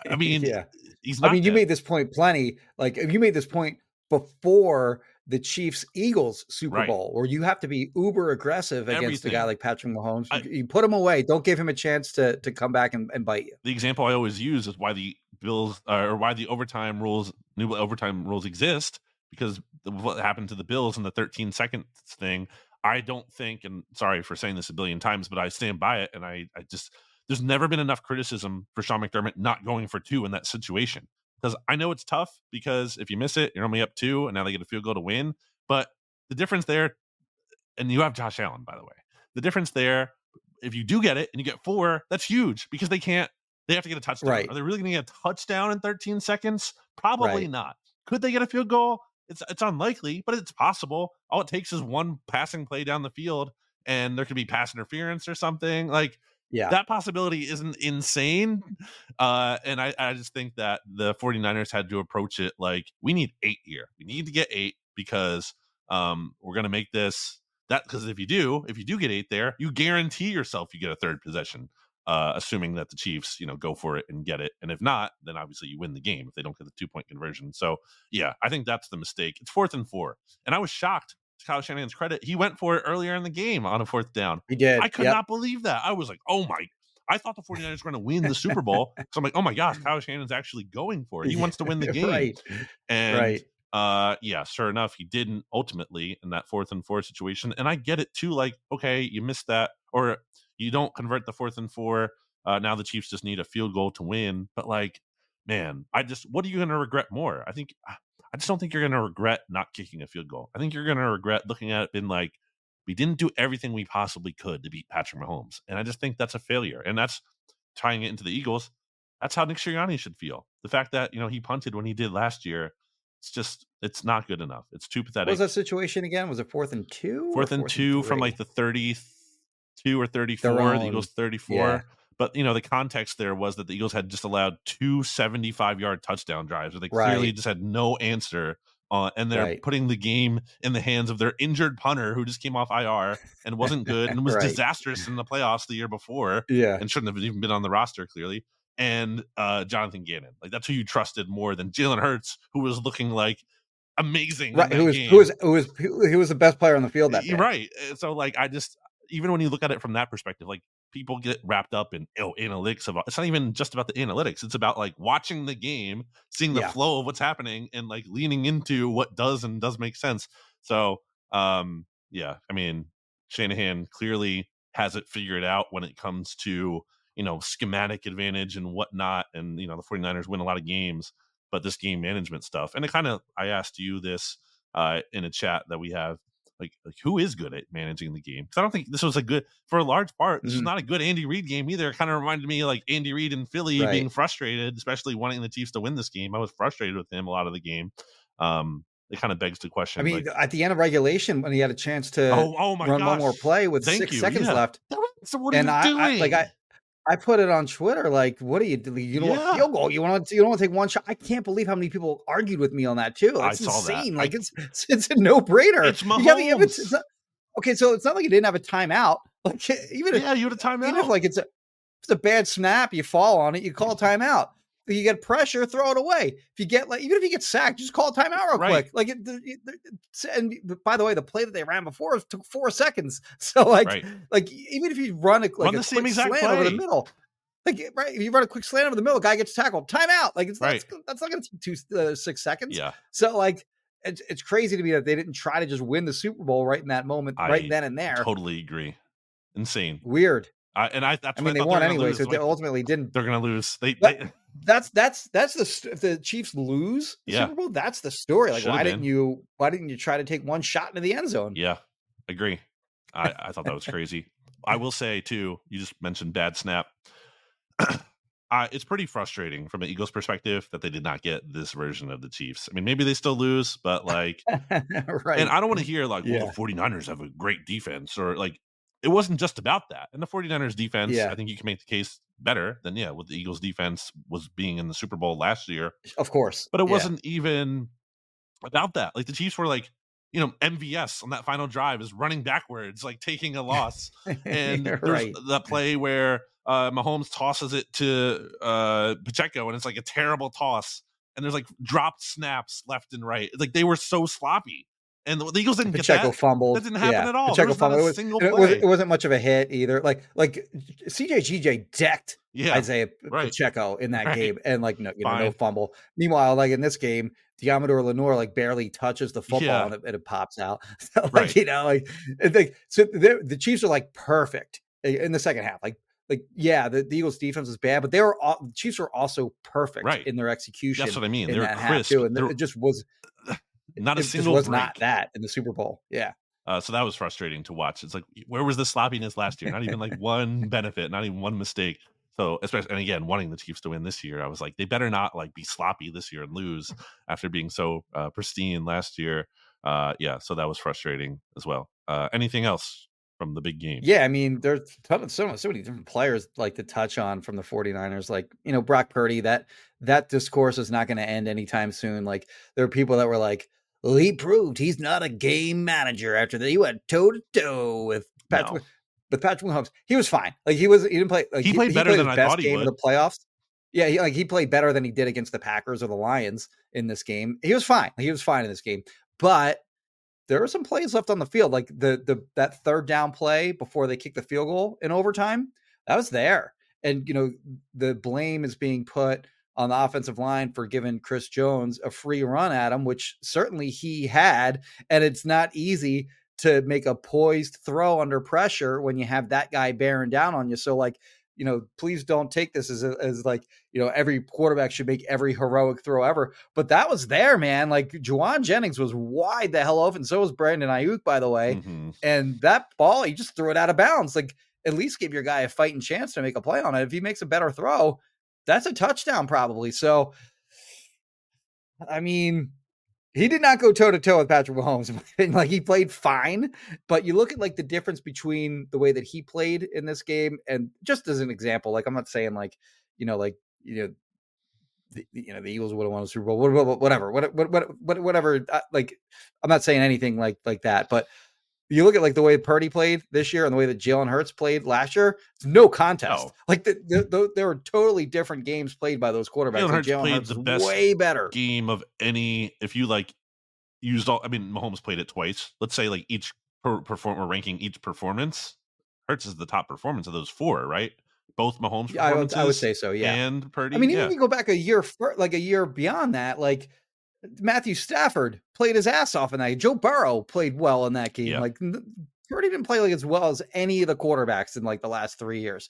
I mean, yeah. He's. I mean, dead. you made this point plenty. Like you made this point before the Chiefs Eagles Super right. Bowl, where you have to be uber aggressive against Everything. a guy like Patrick Mahomes. I, you put him away. Don't give him a chance to to come back and, and bite you. The example I always use is why the Bills or why the overtime rules, new overtime rules exist because what happened to the Bills in the 13 seconds thing. I don't think, and sorry for saying this a billion times, but I stand by it. And I, I just, there's never been enough criticism for Sean McDermott not going for two in that situation. Because I know it's tough because if you miss it, you're only up two, and now they get a field goal to win. But the difference there, and you have Josh Allen, by the way, the difference there, if you do get it and you get four, that's huge because they can't They have to get a touchdown. Right. Are they really going to get a touchdown in 13 seconds? Probably Right. not. Could they get a field goal? It's it's unlikely, but it's possible. All it takes is one passing play down the field, and there could be pass interference or something. Like Yeah. that possibility isn't insane. Uh, and I, I just think that the 49ers had to approach it like we need eight here. We need to get eight because um, we're going to make this that because if you do, if you do get eight there, you guarantee yourself you get a third possession. Uh, assuming that the Chiefs, you know, go for it and get it, and if not, then obviously you win the game if they don't get the two point conversion. So yeah, I think that's the mistake. It's fourth and four, and I was shocked. To Kyle Shanahan's credit, he went for it earlier in the game on a fourth down. he did. I could Yep. not believe that. I was like, oh my. I thought the 49ers were going to win the Super Bowl. so I'm like, oh my gosh, Kyle Shanahan's actually going for it. He wants to win the game. right. And right. uh yeah, sure enough, he didn't ultimately in that fourth and four situation. And I get it too, like, okay, you missed that, or you don't convert the fourth and four. Uh now the Chiefs just need a field goal to win. But like, man, I just what are you gonna regret more? I think I just don't think you're gonna regret not kicking a field goal. I think you're gonna regret looking at it being like, we didn't do everything we possibly could to beat Patrick Mahomes. And I just think that's a failure. And that's tying it into the Eagles. That's how Nick Sirianni should feel. The fact that, you know, he punted when he did last year, it's just it's not good enough. It's too What pathetic. was that situation again? Was it fourth and two? Fourth and two from like the 32 or 34, the Eagles 34. yeah. But you know, the context there was that the Eagles had just allowed two 75 yard touchdown drives where they clearly just had no answer. Uh, and they're Right. putting the game in the hands of their injured punter who just came off IR and wasn't good and was Right. disastrous in the playoffs the year before Yeah. and shouldn't have even been on the roster clearly. And uh, Jonathan Gannon, like that's who you trusted more than Jalen Hurts, who was looking like amazing. Right. Who was who was who was who was the best player on the field that day? Right. So like I just even when you look at it from that perspective, like people get wrapped up in oh, analytics of it's not even just about the analytics. It's about like watching the game, seeing the Yeah. flow of what's happening and like leaning into what does and does make sense. So um yeah, I mean Shanahan clearly has it figured out when it comes to, you know, schematic advantage and whatnot. And, you know, the 49ers win a lot of games, but this game management stuff. And it kind of I asked you this uh in a chat that we have like, like who is good at managing the game? Because I don't think this was a good for a large part. This is Mhm. not a good Andy Reid game either. It kind of reminded me like Andy Reid in Philly Right. being frustrated, especially wanting the Chiefs to win this game. I was frustrated with him a lot of the game. Um, it kind of begs the question. I mean, like, at the end of regulation, when he had a chance to oh, oh my run gosh, one more play with Thank six you. seconds Yeah. left, So what are and you I, doing? I like I. I put it on Twitter. Like, what are you? do? You don't Yeah. want field goal. You want to? You don't want to take one shot. I can't believe how many people argued with me on that too. I It's saw that. insane. I- Like, it's it's, it's a no brainer. It's Mahomes. it's not- okay, so it's not like you didn't have a timeout. Like, even if yeah, you had a timeout. even if like it's a it's a bad snap, you fall on it, you call a timeout. If you get pressure, throw it away. If you get like even if you get sacked, just call a timeout real Right. quick. Like it, the- it- and by the way, the play that they ran before took four seconds. So like Right. like even if you run a like Run a the same quick exact slant over the middle. Like right, if you run a quick slant over the middle, guy gets tackled, timeout. Like it's Right. that's, that's not going to take two uh, six seconds. yeah, So like it's it's crazy to me that they didn't try to just win the Super Bowl right in that moment, I right then and there. totally agree. Insane. Weird. I, and I, that's I mean, they won anyway, so they ultimately didn't they're gonna lose. They, they that's that's that's the st- if the Chiefs lose Yeah. Super Bowl. That's the story. Like, Should've why been. didn't you? Why didn't you try to take one shot into the end zone? Yeah, agree. I, I thought that was crazy. I will say too. You just mentioned bad snap. uh, it's pretty frustrating from an Eagles perspective that they did not get this version of the Chiefs. I mean, maybe they still lose, but like, right. and I don't want to hear like, well, Yeah. the 49ers have a great defense or like, it wasn't just about that. And the 49ers defense, Yeah. I think you can make the case better than, yeah, what the Eagles defense was being in the Super Bowl last year. of course, But it Yeah. wasn't even about that. Like the Chiefs were like, you know, MVS on that final drive is running backwards, like taking a loss. And there's right. that play where uh, Mahomes tosses it to uh, Pacheco, and it's like a terrible toss. And there's like dropped snaps left and right. Like they were so sloppy, and the, the Eagles didn't Pacheco get that. fumbled. That didn't happen yeah. at all. Pacheco There was not fumbled. It was, it, was, not it wasn't much of a hit either. Like like CJ GJ decked Yeah, Isaiah right. Pacheco in that Right. game, and like no, you know, no fumble. Meanwhile, like in this game, Deommodore Lenoir like barely touches the football Yeah. and, it, and it pops out. So like Right. you know, like so the Chiefs are like perfect in the second half. Like like yeah, the, the Eagles defense is bad, but they were all, the Chiefs were also perfect Right. in their execution. That's what I mean. in They were that half too, and it just was not a it just single was break. not that in the Super Bowl. Yeah, Uh, so that was frustrating to watch. It's like, where was the sloppiness last year? Not even like one benefit, not even one mistake. So especially and again, wanting the Chiefs to win this year, I was like, they better not like be sloppy this year and lose after being so uh, pristine last year. Uh, yeah, so that was frustrating as well. Uh, anything else from the big game? Yeah, I mean, there's ton of so, so many different players like to touch on from the 49ers. Like, you know, Brock Purdy, that that discourse is not going to end anytime soon. Like, there are people that were like, well, he proved he's not a game manager after that. He went toe to toe with Patrick. No. With Patrick Mahomes, he was fine. Like he was, he didn't play. Like, He played better his than I best thought he game would. in the playoffs. Yeah, he, like he played better than he did against the Packers or the Lions in this game. He was fine. He was fine in this game, but there were some plays left on the field, like the the that third down play before they kicked the field goal in overtime. That was there, and you know the blame is being put on the offensive line for giving Chris Jones a free run at him, which certainly he had, and it's not easy to make a poised throw under pressure when you have that guy bearing down on you. So like you know, please don't take this as as like you know every quarterback should make every heroic throw ever. But that was there, man. Like Jauan Jennings was wide the hell open. So was Brandon Aiyuk, by the way. Mhm. And that ball, he just threw it out of bounds. Like at least give your guy a fighting chance to make a play on it. If he makes a better throw, that's a touchdown probably. So, I mean, he did not go toe to toe with Patrick Mahomes. like he played fine, but you look at like the difference between the way that he played in this game, and just as an example, like I'm not saying like you know like you know. The, you know the Eagles would have won a Super Bowl, whatever, what, what, what, whatever. uh, Like, I'm not saying anything like like that, but you look at like the way Purdy played this year and the way that Jalen Hurts played last year. It's no contest. No. Like the, the, the, there were totally different games played by those quarterbacks. Jalen Hurts Jalen played Hurts the best way better. game of any if you like used all i mean mahomes played it twice let's say like each per performer ranking each performance Hurts is the top performance of those four right both mahomes Yeah, I would, I would say so. Yeah. and Purdy. I mean, yeah. if you go back a year, like a year beyond that, like Matthew Stafford played his ass off in that. Joe Burrow played well in that game. Like n- Purdy didn't play like as well as any of the quarterbacks in like the last three years.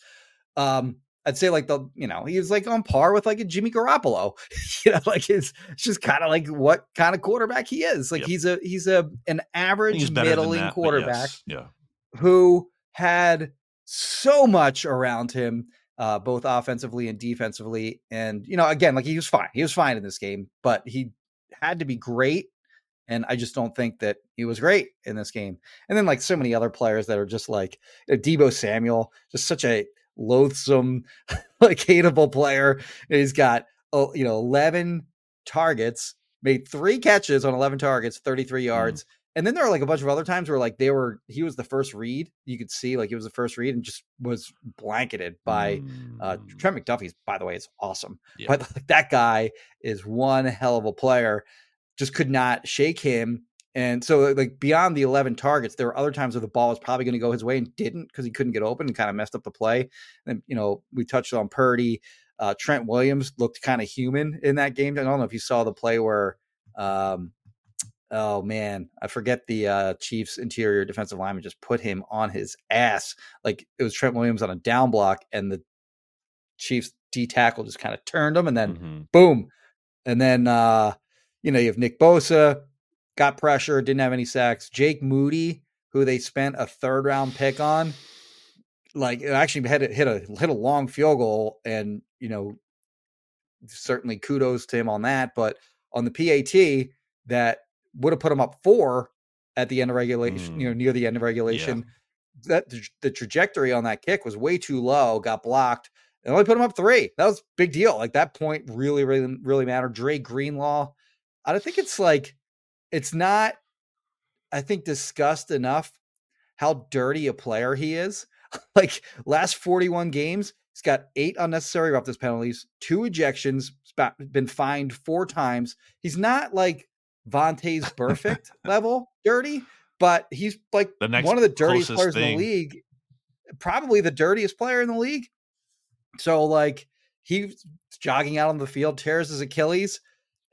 Um, I'd say like the you know he was like on par with like a Jimmy Garoppolo. you know, like it's, it's just kind of like what kind of quarterback he is. Like Yep. he's a he's a an average he's better than middling that, quarterback yes, Yeah. who had so much around him, uh, both offensively and defensively. And, you know, again, like he was fine. He was fine in this game, but he had to be great. And I just don't think that he was great in this game. And then, like, so many other players that are just like Deebo Samuel, just such a loathsome, like, hateable player. He's got, oh, you know, 11 targets, made three catches on 11 targets, 33 mm-hmm. yards. And then there are like a bunch of other times where like they were he was the first read. You could see like he was the first read and just was blanketed by uh Mm, Trent McDuffie's by the way it's awesome. Yeah. But like, that guy is one hell of a player. Just could not shake him. And so like beyond the 11 targets, there were other times where the ball was probably going to go his way and didn't because he couldn't get open and kind of messed up the play. And you know, we touched on Purdy. Uh, Trent Williams looked kind of human in that game. I don't know if you saw the play where um oh man, I forget the uh Chiefs interior defensive lineman just put him on his ass. Like it was Trent Williams on a down block and the Chiefs D tackle just kind of turned him and then mhm. boom. And then uh, you know, you have Nick Bosa, got pressure, didn't have any sacks. Jake Moody, who they spent a third round pick on, like it actually had hit a hit a long field goal, and you know, certainly kudos to him on that. But on the PAT, that would have put him up four at the end of regulation, you know, mm. near the end of regulation. That the, the trajectory on that kick was way too low, got blocked. and only put him up three. That was a big deal. Like that point really, really, really mattered. Dre Greenlaw. I don't think it's like it's not, I think, discussed enough how dirty a player he is. like last 41 games, he's got eight unnecessary roughness penalties, two ejections, been fined four times. He's not like Vontae's perfect level dirty, but he's like The next one of the dirtiest players in the league. Probably the dirtiest player in the league. So like he's jogging out on the field, tears his Achilles,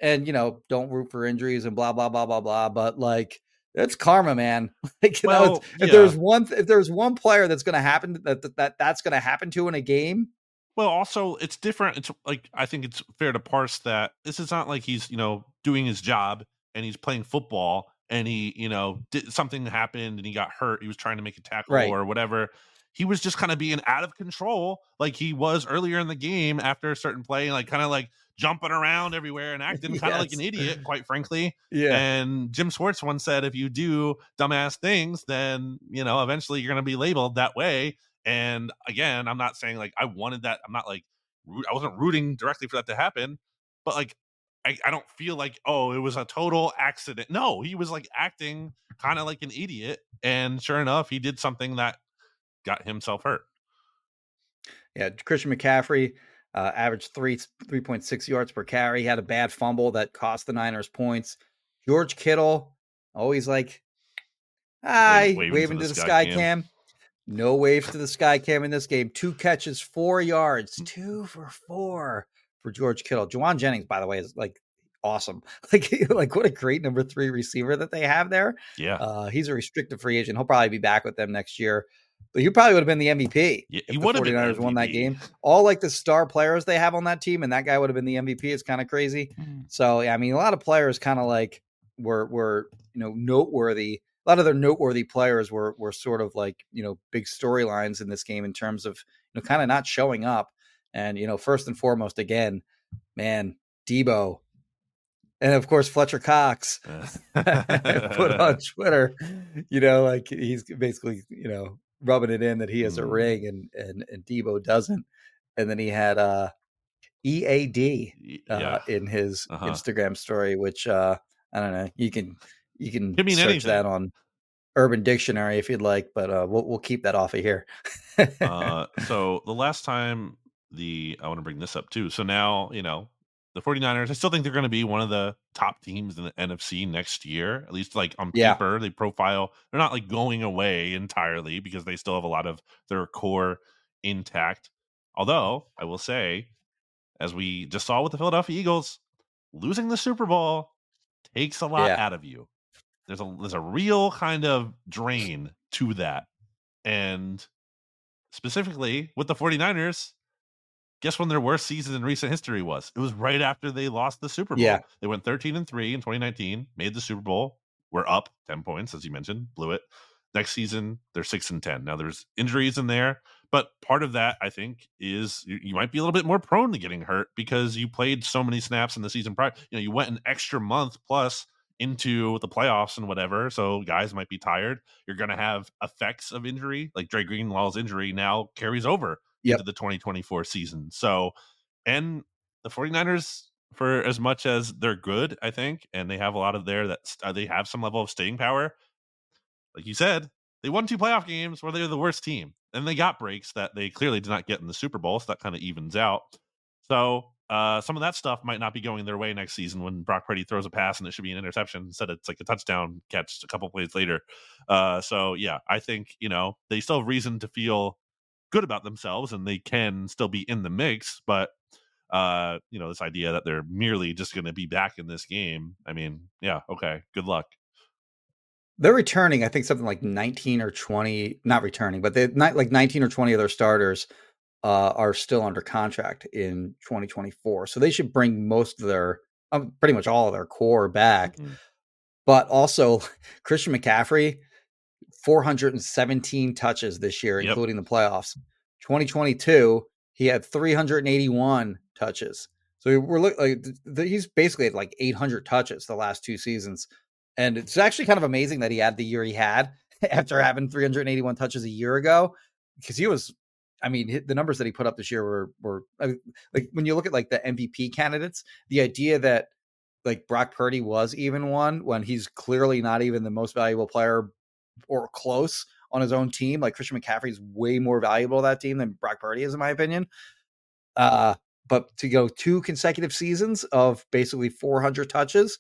and you know, don't root for injuries and blah blah blah blah blah. But like it's karma, man. Like you know, Well, it's- if there's one if there's one player that's gonna happen that, that, that that's gonna happen to in a game, Well, also it's different. It's like I think it's fair to parse that this is not like he's you know doing his job and he's playing football and he you know did something happened and he got hurt. He was trying to make a tackle Right. or whatever. he was just kind of being out of control like he was earlier in the game after a certain play, like kind of like jumping around everywhere and acting yes. kind of like an idiot, quite frankly. Yeah. And Jim Schwartz once said, if you do dumbass things, then you know eventually you're going to be labeled that way. And again, I'm not saying like I wanted that. I'm not like I wasn't rooting directly for that to happen, but like I, I don't feel like oh it was a total accident. No, he was like acting kind of like an idiot, and sure enough, he did something that got himself hurt. Yeah, Christian McCaffrey uh, averaged three three point six yards per carry. He had a bad fumble that cost the Niners points. George Kittle always like hi waving, waving to the, to the sky, cam. cam. No waves to the sky cam in this game. Two catches, four yards, two for four for George Kittle. Jauan Jennings, by the way, is like awesome. Like, like what a great number three receiver that they have there. Yeah, uh, he's a restricted free agent. He'll probably be back with them next year. But he probably would have been the MVP yeah, if the 49ers won that game. All like the star players they have on that team, and that guy would have been the MVP. It's kind of crazy. Mm. So yeah, I mean, a lot of players kind of like were were you know noteworthy a lot of their noteworthy players were were sort of like you know big storylines in this game in terms of you know kind of not showing up. And you know, first and foremost, again, man, Deebo. and of course Fletcher Cox put on Twitter, you know, like he's basically you know rubbing it in that he has a mm-hmm. ring and and and Deebo doesn't, and then he had uh EAD uh, yeah. in his uh-huh. Instagram story, which uh I don't know. You can you can search anything. that on Urban Dictionary if you'd like, but uh, we'll we'll keep that off of here. uh, so the last time the I want to bring this up too. So now you know the 49ers. I still think they're going to be one of the top teams in the NFC next year. At least like on paper, they profile. They're not like going away entirely because they still have a lot of their core intact. Although I will say, as we just saw with the Philadelphia Eagles, losing the Super Bowl takes a lot yeah. out of you there's a there's a real kind of drain to that. And specifically with the 49ers, guess when their worst season in recent history was? It was right after they lost the Super Bowl. Yeah. They went 13 and 3 in 2019, made the Super Bowl, were up 10 points, as you mentioned, blew it. Next season, they're 6 and 10. Now there's injuries in there, but part of that, I think, is you, you might be a little bit more prone to getting hurt because you played so many snaps in the season prior. You know, you went an extra month plus into the playoffs and whatever. So guys might be tired. You're going to have effects of injury, like Dre Greenlaw's injury now carries over yep. into the 2024 season. So, and the 49ers, for as much as they're good, I think, and they have a lot of there that uh, they have some level of staying power. Like you said, they won two playoff games where they're the worst team, and they got breaks that they clearly did not get in the Super Bowl. So that kind of evens out. So uh, some of that stuff might not be going their way next season when Brock Purdy throws a pass and it should be an interception. Instead, it's like a touchdown catch a couple plays later. Uh, so yeah, I think you know they still have reason to feel good about themselves and they can still be in the mix. But uh, you know, this idea that they're merely just going to be back in this game. I mean, yeah, okay, good luck. They're returning, I think, something like 19 or 20, not returning, but they not like 19 or 20 of their starters uh, are still under contract in 2024. So they should bring most of their, um, pretty much all of their core back. Mm-hmm. But also, Christian McCaffrey, 417 touches this year, yep. including the playoffs. 2022, he had 381 touches. So we're looking like he's basically at like 800 touches the last two seasons. And it's actually kind of amazing that he had the year he had after having 381 touches a year ago because he was I mean, the numbers that he put up this year were were like when you look at like the MVP candidates, the idea that like Brock Purdy was even one when he's clearly not even the most valuable player or close on his own team. Like Christian McCaffrey is way more valuable to that team than Brock Purdy is, in my opinion. Uh, but to go two consecutive seasons of basically 400 touches,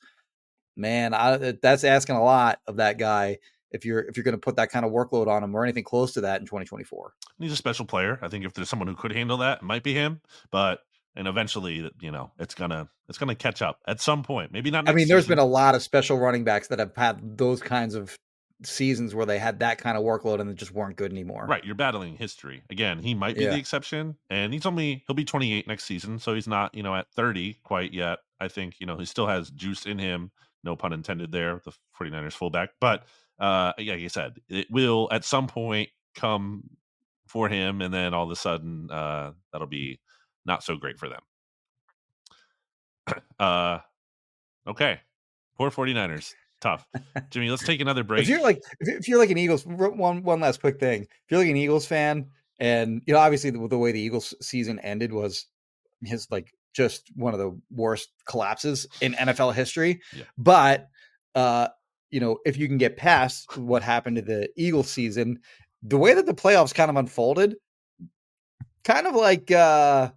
man, I, that's asking a lot of that guy if you're if you're going to put that kind of workload on him or anything close to that in 2024. He's a special player. I think if there's someone who could handle that, it might be him. But and eventually, you know, it's gonna it's gonna catch up at some point. Maybe not. I mean, there's been a lot of special running backs that have had those kinds of seasons where they had that kind of workload and they just weren't good anymore. Right, you're battling history. Again, he might be yeah. the exception and he's only he'll be 28 next season, so he's not, you know, at 30 quite yet. I think, you know, he still has juice in him, no pun intended there, the 49ers fullback. But uh, like I said, it will at some point come for him, and then all of a sudden uh, that'll be not so great for them. uh, okay, poor 49ers. Tough, Jimmy. Let's take another break. If you're like, if you're like an Eagles, one one last quick thing. If you're like an Eagles fan, and you know, obviously the, the way the Eagles season ended was his like just one of the worst collapses in NFL history. Yeah. But uh, you know, if you can get past what happened to the Eagles season, the way that the playoffs kind of unfolded, kind of like uh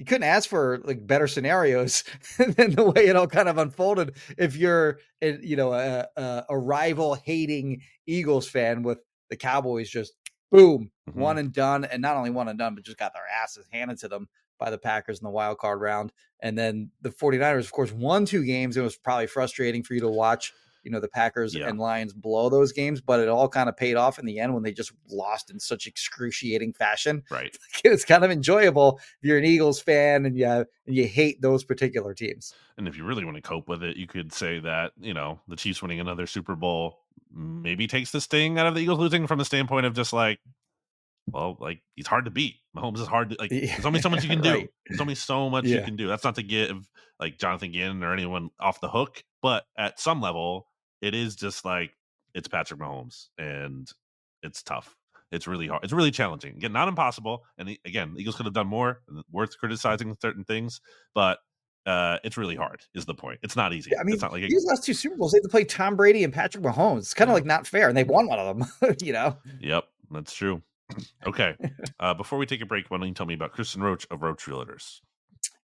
you couldn't ask for like better scenarios than the way it all kind of unfolded. If you're, you know, a, a, a rival hating Eagles fan with the Cowboys just boom, Mhm. one and done, and not only one and done, but just got their asses handed to them by the Packers in the wild card round. And then the 49ers, of course, won two games. It was probably frustrating for you to watch, you know, the Packers Yeah. and Lions blow those games, but it all kind of paid off in the end when they just lost in such excruciating fashion. right. It's kind of enjoyable if you're an Eagles fan and you and you hate those particular teams. And if you really want to cope with it, you could say that, you know, the Chiefs winning another Super Bowl maybe takes the sting out of the Eagles losing from the standpoint of just like, well, like he's hard to beat. Mahomes is hard to like. There's only so much you can do. right. There's only so much you can do. That's not to give like Jonathan Gannon or anyone off the hook, but at some level, it is just like it's Patrick Mahomes, and it's tough. It's really hard. It's really challenging. Again, not impossible. And again, the Eagles could have done more. Worth criticizing certain things, but uh, it's really hard. Is the point? It's not easy. I mean, it's not like These last two Super Bowls, they had to play Tom Brady and Patrick Mahomes. It's kind of like not fair, and they won one of them. you know, Yep, that's true. Okay. Uh, before we take a break, why don't you tell me about Kristin Roach of Roach Realtors?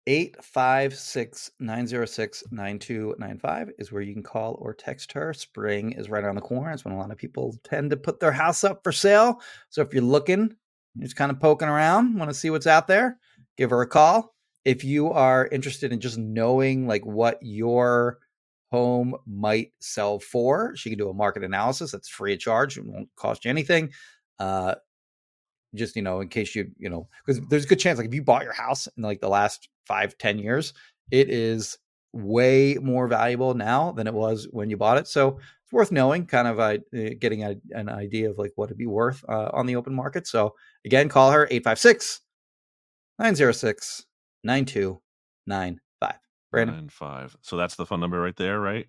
856 906 9295 is where you can call or text her. Spring is right around the corner. It's when a lot of people tend to put their house up for sale. So if you're looking, you're just kind of poking around, want to see what's out there, give her a call. If you are interested in just knowing like what your home might sell for, she can do a market analysis that's free of charge. It won't cost you anything. Uh, just you know in case you you know because there's a good chance like if you bought your house in like the last five ten years it is way more valuable now than it was when you bought it so it's worth knowing kind of uh, getting a, an idea of like what it'd be worth uh, on the open market so again call her 856 906 9295 brandon. So that's the phone number right there, right?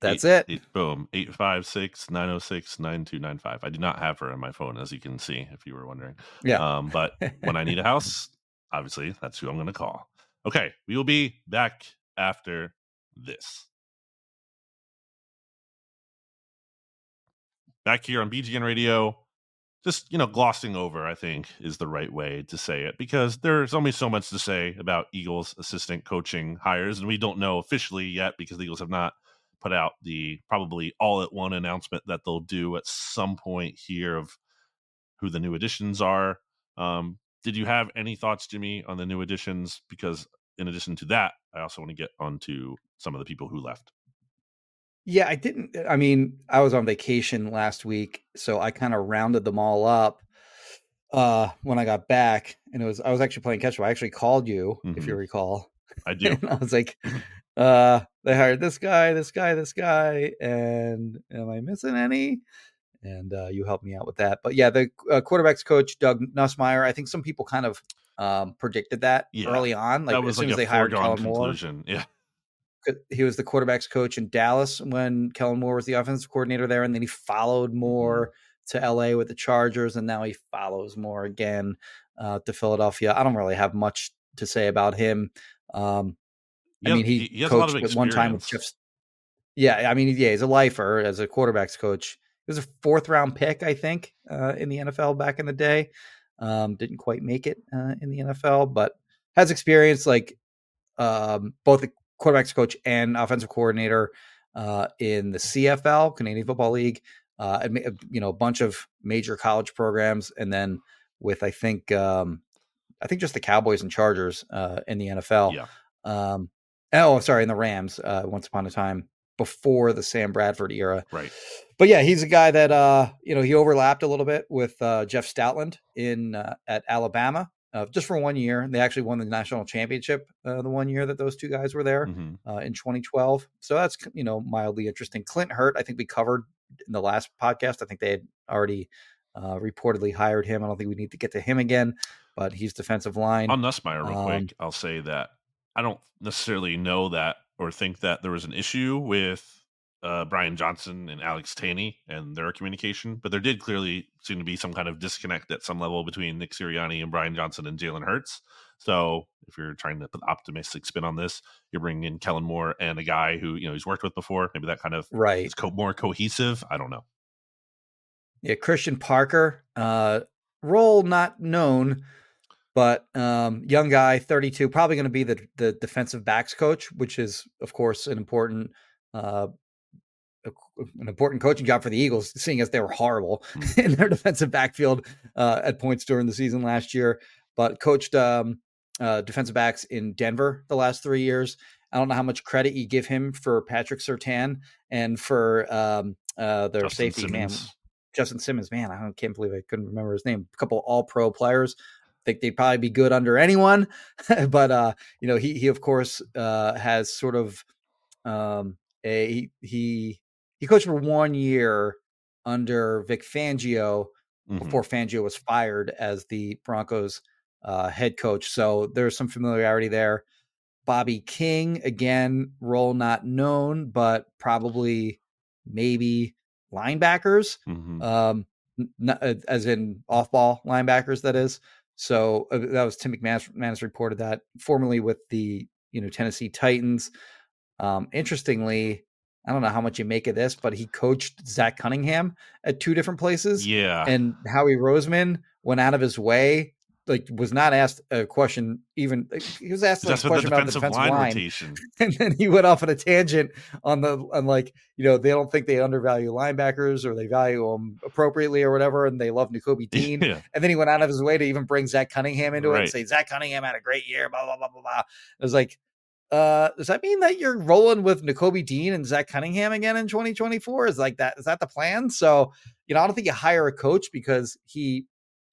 That's Eight- it eight- boom. 856 906 9295. I do not have her on my phone, as you can see, if you were wondering. yeah Um, but when I need a house, obviously, that's who I'm going to call. Okay. We will be back after this. Back here on BGN Radio, just, you know, glossing over, I think, is the right way to say it because there's only so much to say about Eagles assistant coaching hires, and we don't know officially yet because the Eagles have not put out the probably all at one announcement that they'll do at some point here of who the new additions are. Um, did you have any thoughts, Jimmy, on the new additions? Because in addition to that, I also want to get onto some of the people who left. Yeah, I didn't. I mean, I was on vacation last week, so I kind of rounded them all up uh when I got back, and it was I was actually playing catch up. I actually called you, if you Mhm. recall, I do. and I was like, uh, they hired this guy, this guy, this guy, and am I missing any? And uh, you helped me out with that. But yeah, the uh, quarterbacks coach Doug Nussmeier. I think some people kind of um predicted that Yeah, early on, like that as soon like as a they hired Kellen Moore. Yeah. he was the quarterbacks coach in Dallas when Kellen Moore was the offensive coordinator there, and then he followed Moore to LA with the Chargers, and now he follows Moore again uh, to Philadelphia. I don't really have much to say about him. Um, I mean, he, he has a lot coached of with one time with experience. Jeff. Yeah, I mean, yeah, he's a lifer as a quarterbacks coach. He was a fourth round pick, I think, uh, in the NFL back in the day. Um, didn't quite make it uh, in the NFL, but has experience like um, both the quarterbacks coach and offensive coordinator uh, in the CFL, Canadian Football League. Uh, you know, a bunch of major college programs, and then with I think um, I think just the Cowboys and Chargers uh, in the NFL. Yeah. Um, oh, sorry, in the Rams. Uh, once upon a time before the Sam Bradford era. Right. But yeah, he's a guy that uh, you know he overlapped a little bit with uh, Jeff Stoutland in uh, at Alabama uh, just for one year. They actually won the national championship uh, the one year that those two guys were there hmm uh, in 2012. So that's you know mildly interesting. Clint Hurtt, I think we covered in the last podcast. I think they had already uh, reportedly hired him. I don't think we need to get to him again, but he's defensive line. On Nussmeier, real Um, quick, I'll say that I don't necessarily know that or think that there was an issue with uh, Brian Johnson and Alex Tanney and their communication, but there did clearly seem to be some kind of disconnect at some level between Nick Sirianni and Brian Johnson and Jalen Hurts. So if you're trying to put optimistic spin on this, you're bringing in Kellen Moore and a guy who you know he's worked with before. Maybe that kind of right. is co- more cohesive. I don't know. Yeah, Christian Parker, uh, role not known, but um, young guy, 32, probably going to be the the defensive backs coach, which is of course an important uh, an important coaching job for the Eagles, seeing as they were horrible in their defensive backfield uh, at points during the season last year, but coached um, uh, defensive backs in Denver the last three years. I don't know how much credit you give him for Patrick Surtain and for um, uh, their Justin safety man. Justin Simmons, man, I can't believe I couldn't remember his name. A couple all pro players. Think they'd probably be good under anyone, but uh, you know, he he of course uh, has sort of um, a he he coached for one year under Vic Fangio Mhm. before Fangio was fired as the Broncos uh, head coach. So there's some familiarity there. Bobby King, again, role not known, but probably maybe linebackers, Mhm. um, n- as in off ball linebackers, that is. So uh, that was Tim McManus, reported that formerly with the you know Tennessee Titans. Um, interestingly, I don't know how much you make of this, but he coached Zach Cunningham at two different places yeah, and Howie Roseman went out of his way, like was not asked a question. Even he was asked like, a with the question about the defensive line line, rotation. and then he went off on a tangent on the on like you know they don't think they undervalue linebackers or they value them appropriately or whatever, and they love Nakobe Dean. yeah. And then he went out of his way to even bring Zach Cunningham into it and say Zach Cunningham had a great year. Blah blah blah blah blah. It was like. Uh, does that mean that you're rolling with Nakobe Dean and Zach Cunningham again in 2024? Is like that? Is that the plan? So, you know, I don't think you hire a coach because he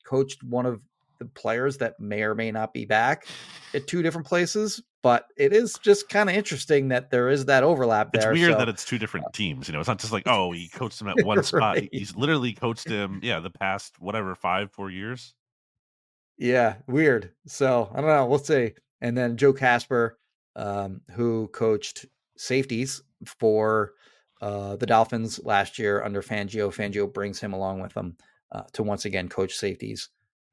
coached one of the players that may or may not be back at two different places. But it is just kind of interesting that there is that overlap It's weird so- that it's two different teams. You know, it's not just like, oh, he coached him at one spot. He's literally coached him, yeah, the past whatever five, four years. Yeah, weird. So I don't know. We'll see. And then Joe Kasper, um, who coached safeties for uh, the Dolphins last year under Fangio. Fangio brings him along with him uh, to once again coach safeties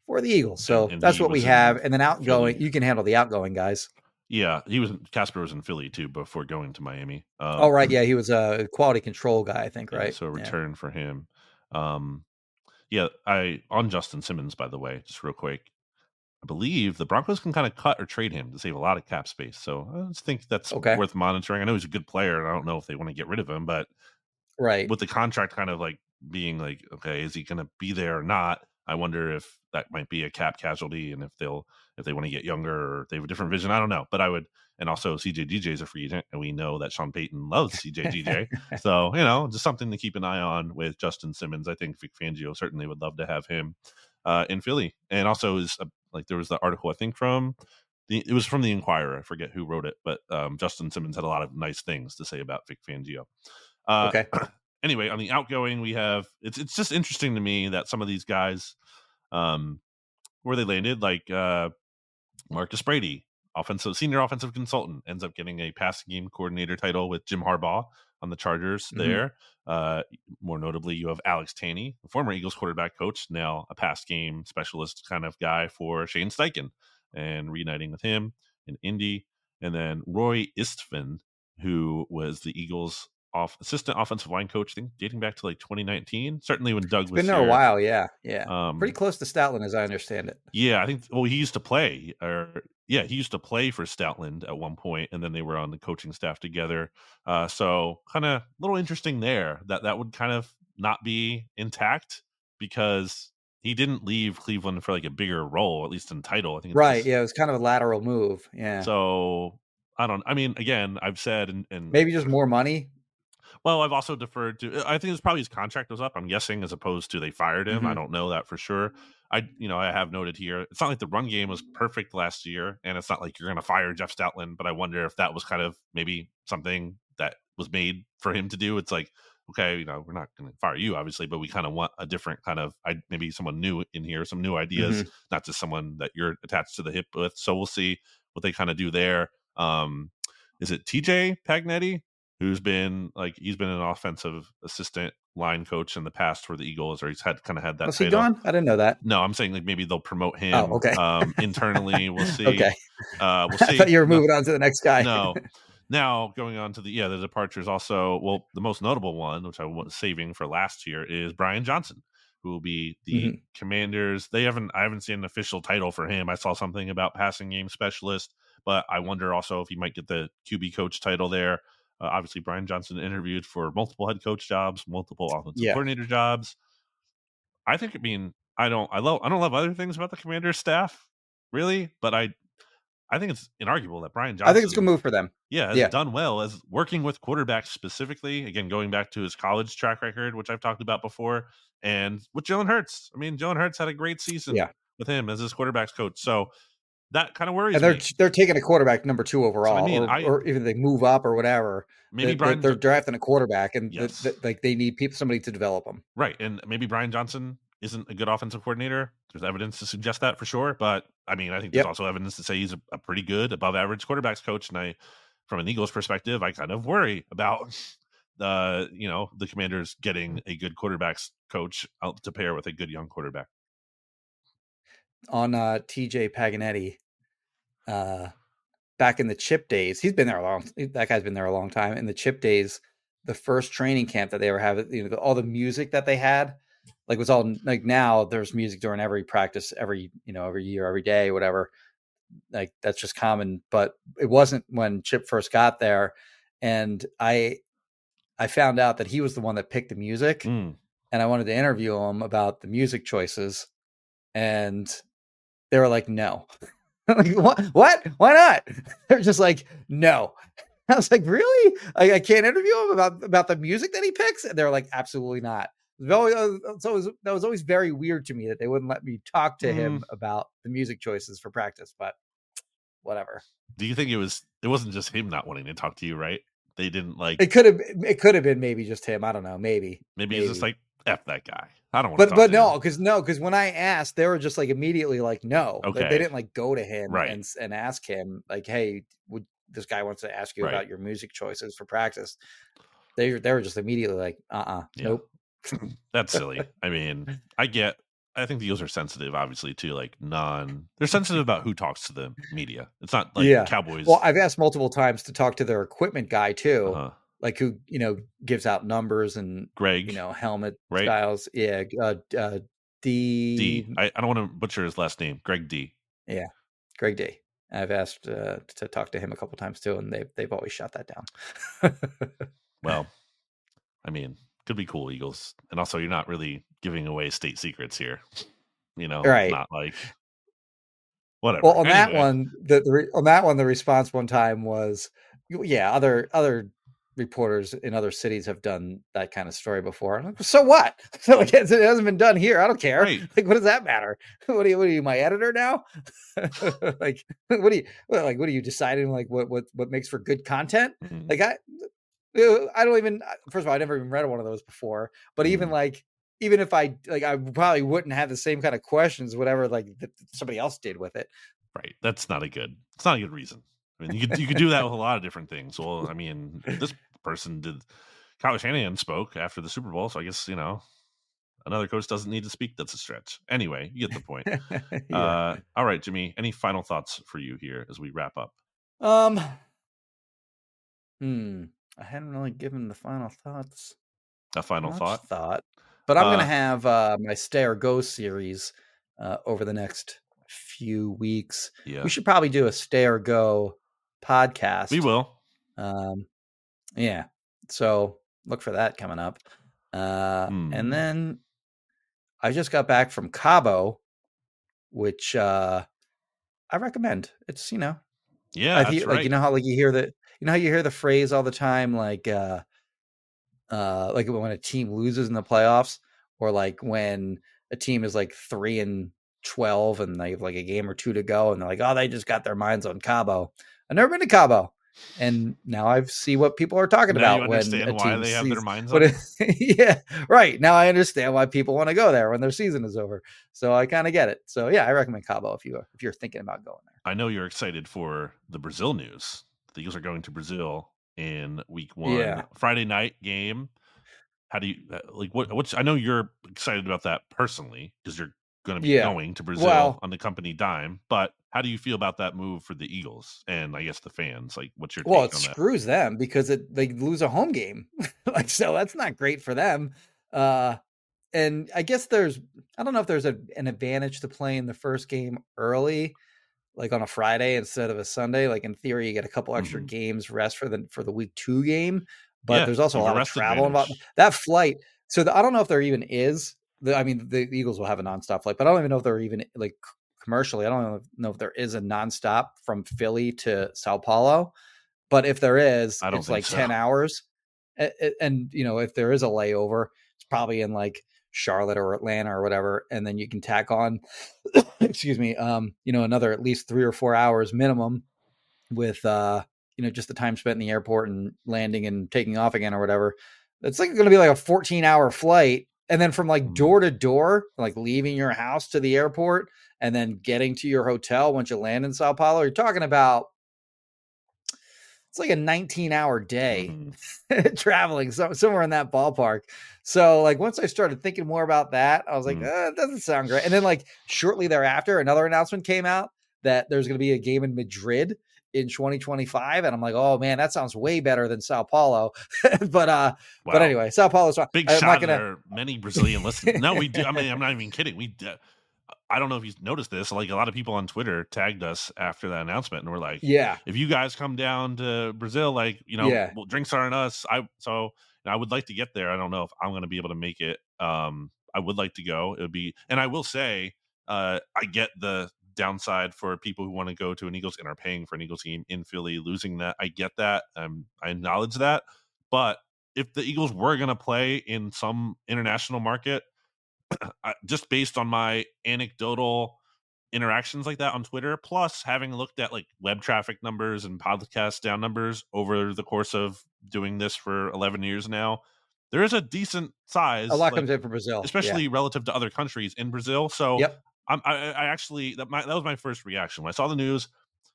for the Eagles. So And- that's what we have. And then outgoing, Philly. you can handle the outgoing guys. Yeah, he was Kasper was in Philly too before going to Miami. Um, oh, right. Yeah. He was a quality control guy, I think, yeah, right? So a Yeah. return for him. Um, yeah, I on Justin Simmons, by the way, just real quick. I believe the Broncos can kind of cut or trade him to save a lot of cap space. So I just think that's Okay. worth monitoring. I know he's a good player, and I don't know if they want to get rid of him, but Right. with the contract kind of like being like, okay, is he going to be there or not? I wonder if that might be a cap casualty, and if they'll if they want to get younger or they have a different vision. I don't know, but I would. And also, CJGJ is a free agent, and we know that Sean Payton loves CJGJ. so you know, just something to keep an eye on with Justin Simmons. I think Vic Fangio certainly would love to have him uh, in Philly, and also is uh, like there was the article I think from the it was from the Inquirer. I forget who wrote it, but um, Justin Simmons had a lot of nice things to say about Vic Fangio. Uh, okay. anyway, on the outgoing, we have it's it's just interesting to me that some of these guys, um, where they landed, like uh, Marcus Brady, offensive senior offensive consultant, ends up getting a passing game coordinator title with Jim Harbaugh on the Chargers. Mhm. There, uh, more notably, you have Alex Tanney, the former Eagles quarterback coach, now a pass game specialist kind of guy for Shane Steichen, and reuniting with him in Indy, and then Roy Istvan, who was the Eagles off assistant offensive line coach, I think dating back to like 2019. Certainly when Doug It's was been there a while. Yeah. Yeah. Um, Pretty close to Stoutland, as I understand it. yeah, I think. Well, he used to play, or yeah, he used to play for Stoutland at one point, and then they were on the coaching staff together. Uh, so kind of a little interesting there that that would kind of not be intact because he didn't leave Cleveland for like a bigger role, at least in title. I think Right. just- Yeah. It was kind of a lateral move. Yeah. So I don't. I mean, again, I've said and, and Maybe just more money. Well, I've also deferred to. I think it's probably his contract was up. I'm guessing, as opposed to they fired him. I Mhm. don't know that for sure. I, you know, I have noted here. It's not like the run game was perfect last year, and it's not like you're going to fire Jeff Stoutland. But I wonder if that was kind of maybe something that was made for him to do. It's like okay, you know, we're not going to fire you, obviously, but we kind of want a different kind of, I maybe someone new in here, some new ideas, Mm-hmm. not just someone that you're attached to the hip with. So we'll see what they kind of do there. Um, is it TJ Paganetti who's been like he's been an offensive assistant line coach in the past for the Eagles, or he's had kind of had that. Was he gone? I didn't know that. No, I'm saying like maybe they'll promote him. Oh, okay. Um, internally, we'll see. Okay. Uh, we'll see. I thought you were No, moving on to the next guy. no. Now going on to the yeah the departures also well the most notable one which I was saving for last year is Brian Johnson who will be the Mhm. Commanders. They haven't I haven't seen an official title for him. I saw something about passing game specialist, but I wonder also if he might get the QB coach title there. Uh, obviously, Brian Johnson interviewed for multiple head coach jobs, multiple offensive Yeah. coordinator jobs. I think. I mean, I don't. I love. I don't love other things about the Commanders staff, really, but I. I think it's inarguable that Brian Johnson. I think it's a good move for them. Yeah, has Yeah. done well as working with quarterbacks specifically. Again, going back to his college track record, which I've talked about before, and with Jalen Hurts. I mean, Jalen Hurts had a great season Yeah. with him as his quarterbacks coach. So that kind of worries me. And they're me. they're taking a quarterback number two overall, mean, or, I- or even they move up or whatever. Maybe they, Brian, are drafting a quarterback, and Yes. th- like they need people somebody to develop them. right, and maybe Brian Johnson isn't a good offensive coordinator. There's evidence to suggest that for sure. But I mean, I think there's Yep. also evidence to say he's a, a pretty good, above average quarterbacks coach. And I, from an Eagles perspective, I kind of worry about the uh, you know the Commanders getting mm. a good quarterbacks coach out to pair with a good young quarterback. On uh TJ Paganetti uh back in the chip days. He's been there a long that guy's been there a long time. In the chip days, the first training camp that they were having, you know, the, all the music that they had, like was all like now there's music during every practice, every, you know, every year, every day, whatever. Like that's just common, but it wasn't when Chip first got there. And I I found out that he was the one that picked the music Mm. and I wanted to interview him about the music choices, and they were like, "No." Like, what? What? Why not? They're just like, "No." I was like, "Really? I, I can't interview him about about the music that he picks?" And they're like, "Absolutely not." Uh, so it was, that was always very weird to me that they wouldn't let me talk to him about the music choices for practice, but whatever. Do you think it was? It wasn't just him not wanting to talk to you, right? They didn't like. It could have it could have been maybe just him. I don't know. Maybe. maybe he's just like f that guy. I don't want. but to but no, because no, because when I asked, they were just like immediately like no. Like, they didn't like go to him Right. and and ask him like, hey, would this guy wants to ask you Right. about your music choices for practice? They were- they were just immediately like, uh uh Yeah. nope. That's silly. I mean, I get. I think the Eagles are sensitive, obviously, to like non. They're sensitive about who talks to the media. It's not like Yeah. Cowboys. Well, I've asked multiple times to talk to their equipment guy too, uh, like who you know gives out numbers and Greg, you know helmet Right. styles. Yeah, uh, uh, D, D. I, I don't want to butcher his last name. Greg D. Yeah, Greg D. I've asked uh, to talk to him a couple times too, and they've they've always shot that down. Well, I mean, could be cool, Eagles, and also you're not really giving away state secrets here. You know, Right. Not like whatever. Well, on that one, the, the re- on that one, the response one time was, yeah, other other reporters in other cities have done that kind of story before. Like, so what? So like, it hasn't been done here. I don't care. Right. Like, what does that matter? What are you? What are you? My editor now? like, what are you? Like, what are you deciding? Like, what what what makes for good content? mhm, Like, I I don't even. First of all, I never even read one of those before. But even Mhm. like. Even if I like, I probably wouldn't have the same kind of questions, whatever, like that somebody else did with it. right. That's not a good. It's not a good reason. I mean, you could you could do that with a lot of different things. Well, I mean, this person did. Kyle Shanahan spoke after the Super Bowl, so I guess you know another coach doesn't need to speak. That's a stretch. Anyway, you get the point. Yeah. uh, all right, Jimmy. Any final thoughts for you here as we wrap up? Um. Hmm. I hadn't really given the final thoughts. A final thought. Thought. But I'm Uh, gonna have uh, my Stay or Go series uh, over the next few weeks. Yeah, We should probably do a Stay or Go podcast. we will. Um. Yeah. So look for that coming up. Uh, Hmm. and then I just got back from Cabo, which uh, I recommend. It's you know Yeah, I hear, right. like you know how like you hear the you know how you hear the phrase all the time like uh uh like when a team loses in the playoffs or like when a team is like 3 and 12 and they have like a game or two to go and they're like oh they just got their minds on Cabo. I've never been to Cabo. and now I see what people are talking Now about you when understand a why they have their minds on it- yeah, right. Now I understand why people want to go there when their season is over. So I kind of get it. So yeah, I recommend Cabo if you if you're thinking about going there. I know you're excited for the Brazil news. The Eagles are going to Brazil in week one. Yeah. Friday night game. How do you uh, like what what's I know you're excited about that personally because you're going to be Yeah. going to Brazil Well- on the company dime, but how do you feel about that move for the Eagles and I guess the fans? Like what's your Well, it on that? screws them because it they lose a home game. like so that's not great for them. Uh and I guess there's I don't know if there's a, an advantage to playing the first game early like on a Friday instead of a Sunday. Like in theory you get a couple extra Mhm. games rest for the for the week 2 game, but Yeah, there's also a lot of travel involved. That flight so the, I don't know if there even is I mean the Eagles will have a nonstop flight, but I don't even know if they're even like commercially. I don't know if, there is a nonstop from Philly to Sao Paulo. But if there is, I don't it's like so. 10 hours. A- a- And, you know, if there is a layover, it's probably in like Charlotte or Atlanta or whatever. And then you can tack on, excuse me, um, you know, another at least three or four hours minimum with, uh, you know, just the time spent in the airport and landing and taking off again or whatever. It's like going to be like a 14 hour flight. And then from like Mhm. door to door, like leaving your house to the airport and then getting to your hotel once you land in Sao Paulo, you're talking about it's like a 19 hour day Mhm. traveling so, somewhere in that ballpark. So like once I started thinking more about that, I was like, Mm. uh, it doesn't sound great. And then like shortly thereafter, another announcement came out that there's going to be a game in Madrid in 2025, and I'm like, oh man, that sounds way better than Sao Paulo. but uh, but anyway, Sao Paulo's. Big I'm shot not gonna. many Brazilian listeners. No, we do. I mean, I'm not even kidding. We, I don't know if you noticed this. Like a lot of people on Twitter tagged us after that announcement, and we're like, Yeah, if you guys come down to Brazil, like you know, Yeah. well, drinks aren't us. I so I would like to get there. I don't know if I'm going to be able to make it. Um, I would like to go. It would be, and I will say, uh, I get the downside for people who want to go to an Eagles and are paying for an Eagles game in Philly, losing that. I get that. Um, I acknowledge that. But if the Eagles were going to play in some international market, I, just based on my anecdotal interactions like that on Twitter, plus having looked at like web traffic numbers and podcast down numbers over the course of doing this for 11 years now, there is a decent size, a lot like, comes in for Brazil, Yeah. especially relative to other countries in Brazil. So Yep. I, I actually that, my, that was my first reaction when I saw the news.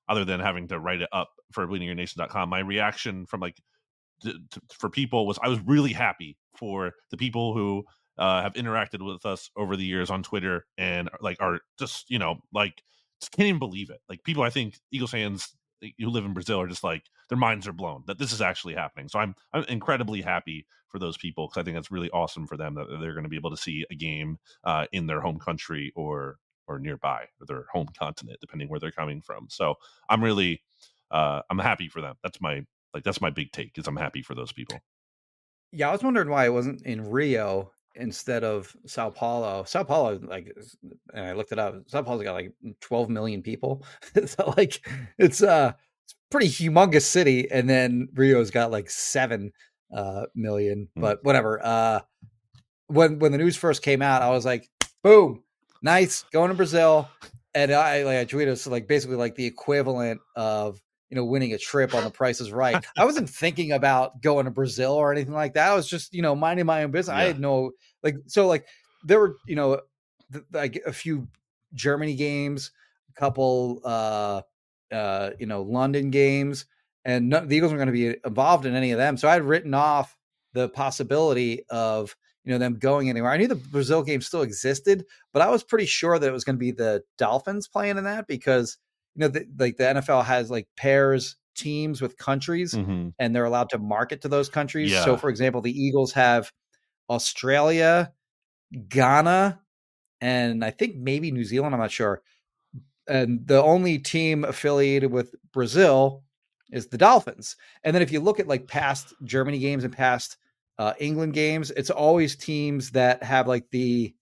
Other than having to write it up for bleedinggreennation.com, my reaction from like d- t- for people was I was really happy for the people who uh, have interacted with us over the years on Twitter and like are just you know like just can't even believe it. Like people, I think Eagles fans who live in Brazil are just like their minds are blown that this is actually happening. So I'm I'm incredibly happy for those people because I think that's really awesome for them that they're going to be able to see a game uh, in their home country or or nearby or their home continent, depending where they're coming from. So I'm really uh, I'm happy for them. That's my like that's my big take is I'm happy for those people. Yeah, I was wondering why it wasn't in Rio instead of Sao Paulo. Sao Paulo, like, and I looked it up. Sao Paulo's got like 12 million people. so like, it's uh, it's a pretty humongous city, and then Rio's got like seven uh million. Hmm. But whatever. Uh, when when the news first came out, I was like, boom, nice, going to Brazil, and I like I tweeted so like basically like the equivalent of you know, winning a trip on the price is right. I wasn't thinking about going to Brazil or anything like that. I was just, you know, minding my own business. I had no like so like there were, you know, th- like a few Germany games, a couple uh uh, you know, London games, and no, the Eagles were going to be involved in any of them. So I had written off the possibility of you know them going anywhere. I knew the Brazil game still existed, but I was pretty sure that it was going to be the Dolphins playing in that because you know, the, like the NFL has like pairs teams with countries, Mhm. and they're allowed to market to those countries. Yeah. So, for example, the Eagles have Australia, Ghana, and I think maybe New Zealand. I'm not sure. And the only team affiliated with Brazil is the Dolphins. And then if you look at like past Germany games and past uh, England games, it's always teams that have like the,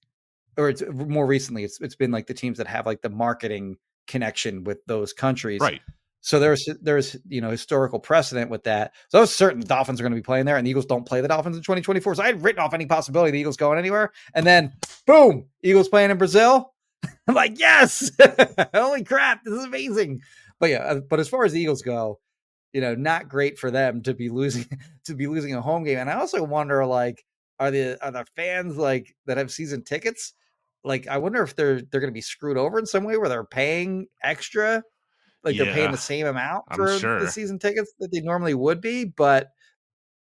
or it's more recently, it's it's been like the teams that have like the marketing connection with those countries. Right. So there's there's you know historical precedent with that. So I was certain the Dolphins are going to be playing there, and the Eagles don't play the Dolphins in 2024. So I had written off any possibility the Eagles going anywhere, and then boom, Eagles playing in Brazil. I'm like, yes, holy crap, this is amazing. But yeah, uh, but as far as the Eagles go, you know, not great for them to be losing to be losing a home game. And I also wonder, like, are the are the fans like that have season tickets? Like, I wonder if they're they're going to be screwed over in some way where they're paying extra, like they're paying the same amount for sure. the season tickets that they normally would be, but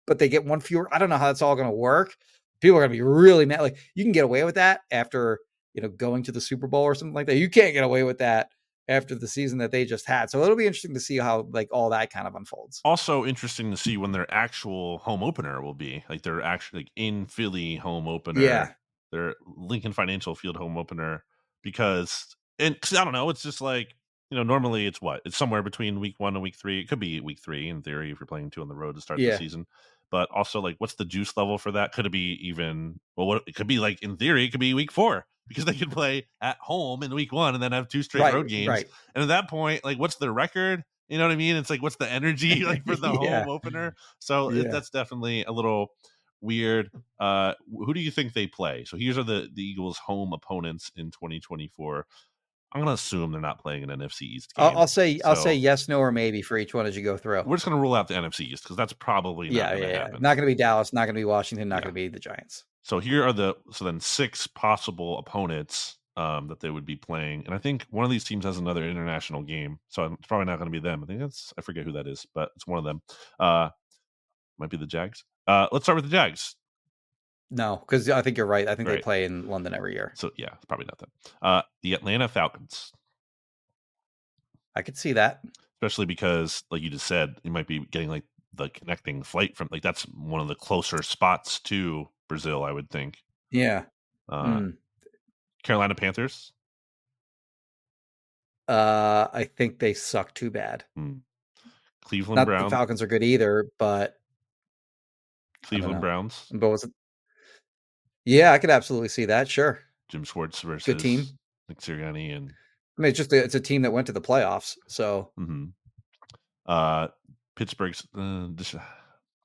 but they get one fewer. I don't know how that's all going to work. People are going to be really mad. Like, you can get away with that after you know going to the Super Bowl or something like that. You can't get away with that after the season that they just had. So it'll be interesting to see how like all that kind of unfolds. Also interesting to see when their actual home opener will be. Like their actually like in Philly home opener. Yeah. Their Lincoln Financial Field home opener because and 'cause I don't know, it's just like you know, normally it's what? It's somewhere between week one and week three. It could be week three in theory if you're playing two on the road to start Yeah. the season. But also, like, what's the juice level for that? Could it be even? Well, what it could be like in theory, it could be week four because they could play at home in week one and then have two straight Right, road games. right. And at that point, like, what's the record? You know what I mean? It's like, what's the energy like for the Yeah. home opener? So it, that's definitely a little weird. Uh, who do you think they play? So here's are the the Eagles' home opponents in 2024. I'm gonna assume they're not playing an NFC East game. I'll, I'll say I'll say yes, no, or maybe for each one as you go through. we're just gonna rule out the NFC East because that's probably not yeah, gonna yeah, yeah. Not going to be Dallas. Not going to be Washington. Not Yeah. going to be the Giants. So here are the so then six possible opponents um, that they would be playing, and I think one of these teams has another international game, so it's probably not going to be them. I think that's I forget who that is, but it's one of them. Uh, might be the Jags. Uh, let's start with the Jags. No, because I think you're right. I think they play in London every year. So yeah, it's probably not them. Uh, the Atlanta Falcons, I could see that. especially because, like you just said, you might be getting like the connecting flight from like that's one of the closer spots to Brazil, I would think. Yeah. Uh, Mm. Carolina Panthers, Uh, I think they suck too bad. Hmm. Cleveland Not Browns, the Falcons are good either, but Cleveland. Browns, but was it? Yeah, I could absolutely see that. Sure. Jim Schwartz versus good team. Nick Sirianni and I mean, it's just a, it's a team that went to the playoffs. So mhm. uh Pittsburgh's uh, Desha-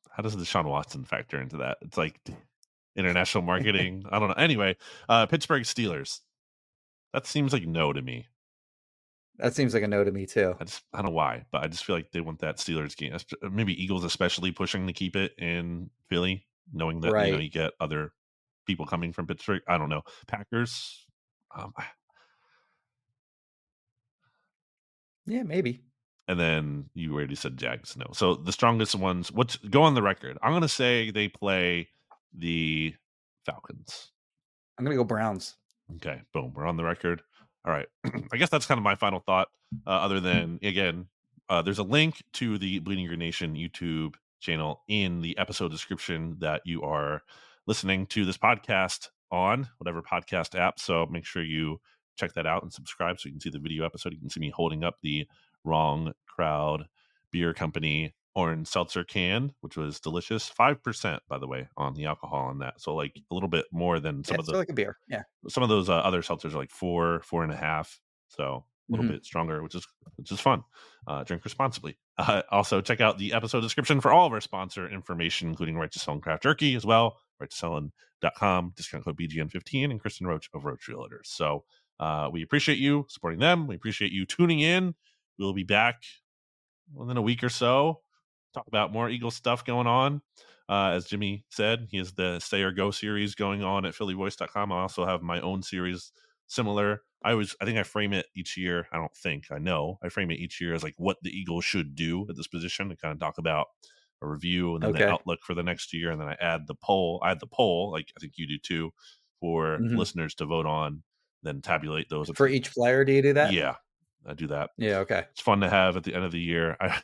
how does Deshaun Watson factor into that? It's like international marketing. I don't know. Anyway, uh Pittsburgh Steelers. That seems like no to me. That seems like a no to me too. I just I don't know why, but I just feel like they want that Steelers game. Maybe Eagles especially pushing to keep it in Philly, knowing that you know you get other people coming from Pittsburgh. I don't know. Packers. Um, Yeah, maybe. and then you already said Jags. No, so the strongest ones. What's go on the record? I'm gonna say they play the Falcons. I'm gonna go Browns. Okay, boom, we're on the record. All right, I guess that's kind of my final thought. Uh, other than again, uh, there's a link to the Bleeding Green Nation YouTube channel in the episode description that you are listening to this podcast on whatever podcast app. So make sure you check that out and subscribe so you can see the video episode. You can see me holding up the Wrong Crowd Beer Company orange seltzer can, which was delicious. Five percent, by the way, on the alcohol on that. So like a little bit more than some Yeah, of the like a beer. Yeah. some of those uh, other seltzers are like four, four and a half. So a little Mhm. bit stronger, which is which is fun. Uh, drink responsibly. Uh, also, check out the episode description for all of our sponsor information, including Righteous Felon and Craft Jerky as well. RighteousFelon.com, discount code BGN15, and Kristin Roach of Roach Realtors. So uh, we appreciate you supporting them. We appreciate you tuning in. We'll be back within a week or so. Talk about more Eagle stuff going on. Uh, as Jimmy said, he has the Stay or Go series going on at phillyvoice.com. I also have my own series similar. I was I think I frame it each year. I don't think I know. I frame it each year as like what the Eagles should do at this position to kind of talk about a review and then Okay. the outlook for the next year. And then I add the poll. I add the poll, like I think you do too, for Mhm. listeners to vote on, then tabulate those For each player, do you do that? Yeah. I do that Yeah. Okay. it's fun to have at the end of the year. I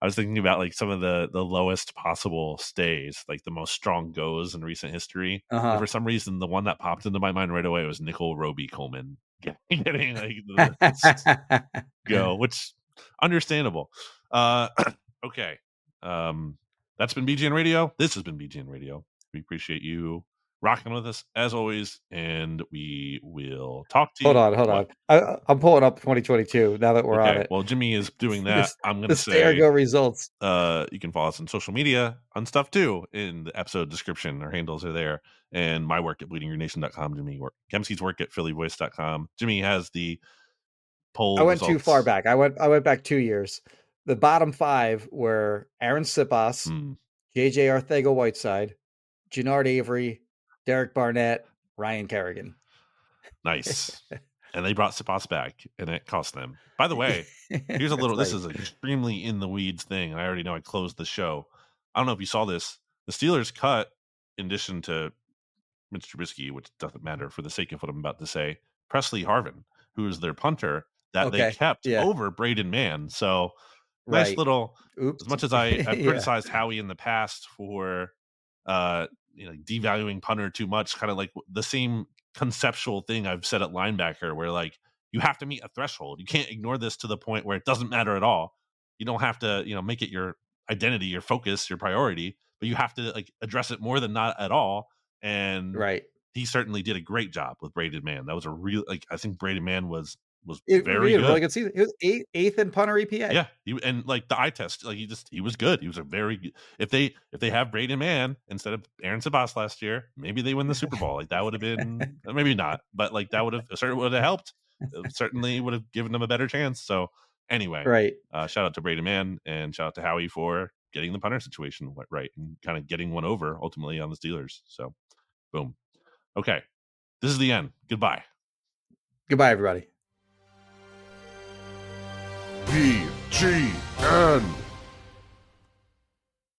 I was thinking about like some of the the lowest possible stays, like the most strong goes in recent history. Uh And huh. For some reason, the one that popped into my mind right away was Nickell Robey-Coleman getting like the go, which understandable. Uh, okay, um, that's been BGN Radio. This has been BGN Radio. We appreciate you rocking with us as always, and we will talk to you. hold on, hold What? on. I, I'm pulling up 2022 now that we're on it. Well, Jimmy is doing that. This- I'm going to say go results. uh, you can follow us on social media on stuff too in the episode description. Our handles are there. And my work at bleedinggreennation.com. Jimmy work Kempski's work at phillyvoice.com. Jimmy has the poll. I went too far back. I went I went back two years. the bottom five were Arryn Siposs, Mm, JJ Arthego Whiteside, Genard Avery, Derek Barnett, Ryan Kerrigan. nice. and they brought Siposs back, and it cost them. By the way, here's a little. This right. is an extremely in the weeds thing, and I already know I closed the show. I don't know if you saw this. The Steelers cut, in addition to Mitch Trubisky, which doesn't matter for the sake of what I'm about to say, Pressley Harvin, who is their punter that they kept yeah. over Braden Mann. So nice Right. little. Oops. As much as I, I've Yeah. criticized Howie in the past for uh you know devaluing punter too much, kind of like the same conceptual thing I've said at linebacker, where like you have to meet a threshold. You can't ignore this to the point where it doesn't matter at all. You don't have to, you know, make it your identity, your focus, your priority, but you have to like address it more than not at all. And Right. he certainly did a great job with Braden Mann. That was a real like I think Braden Mann was was It, very he had a good. season. He was eighth, eighth in punter EPA. Yeah, he, and like the eye test, like he just he was good. He was a very good. If they if they have Braden Mann instead of Arryn Siposs last year, maybe they win the Super Bowl. Like that would have been maybe not, but like that would have certainly would have helped. It certainly would have given them a better chance. So anyway, Right. uh, shout out to Braden Mann and shout out to Howie for getting the punter situation right and kind of getting one over ultimately on the Steelers. So boom. Okay, this is the end. Goodbye. Goodbye, everybody. BGN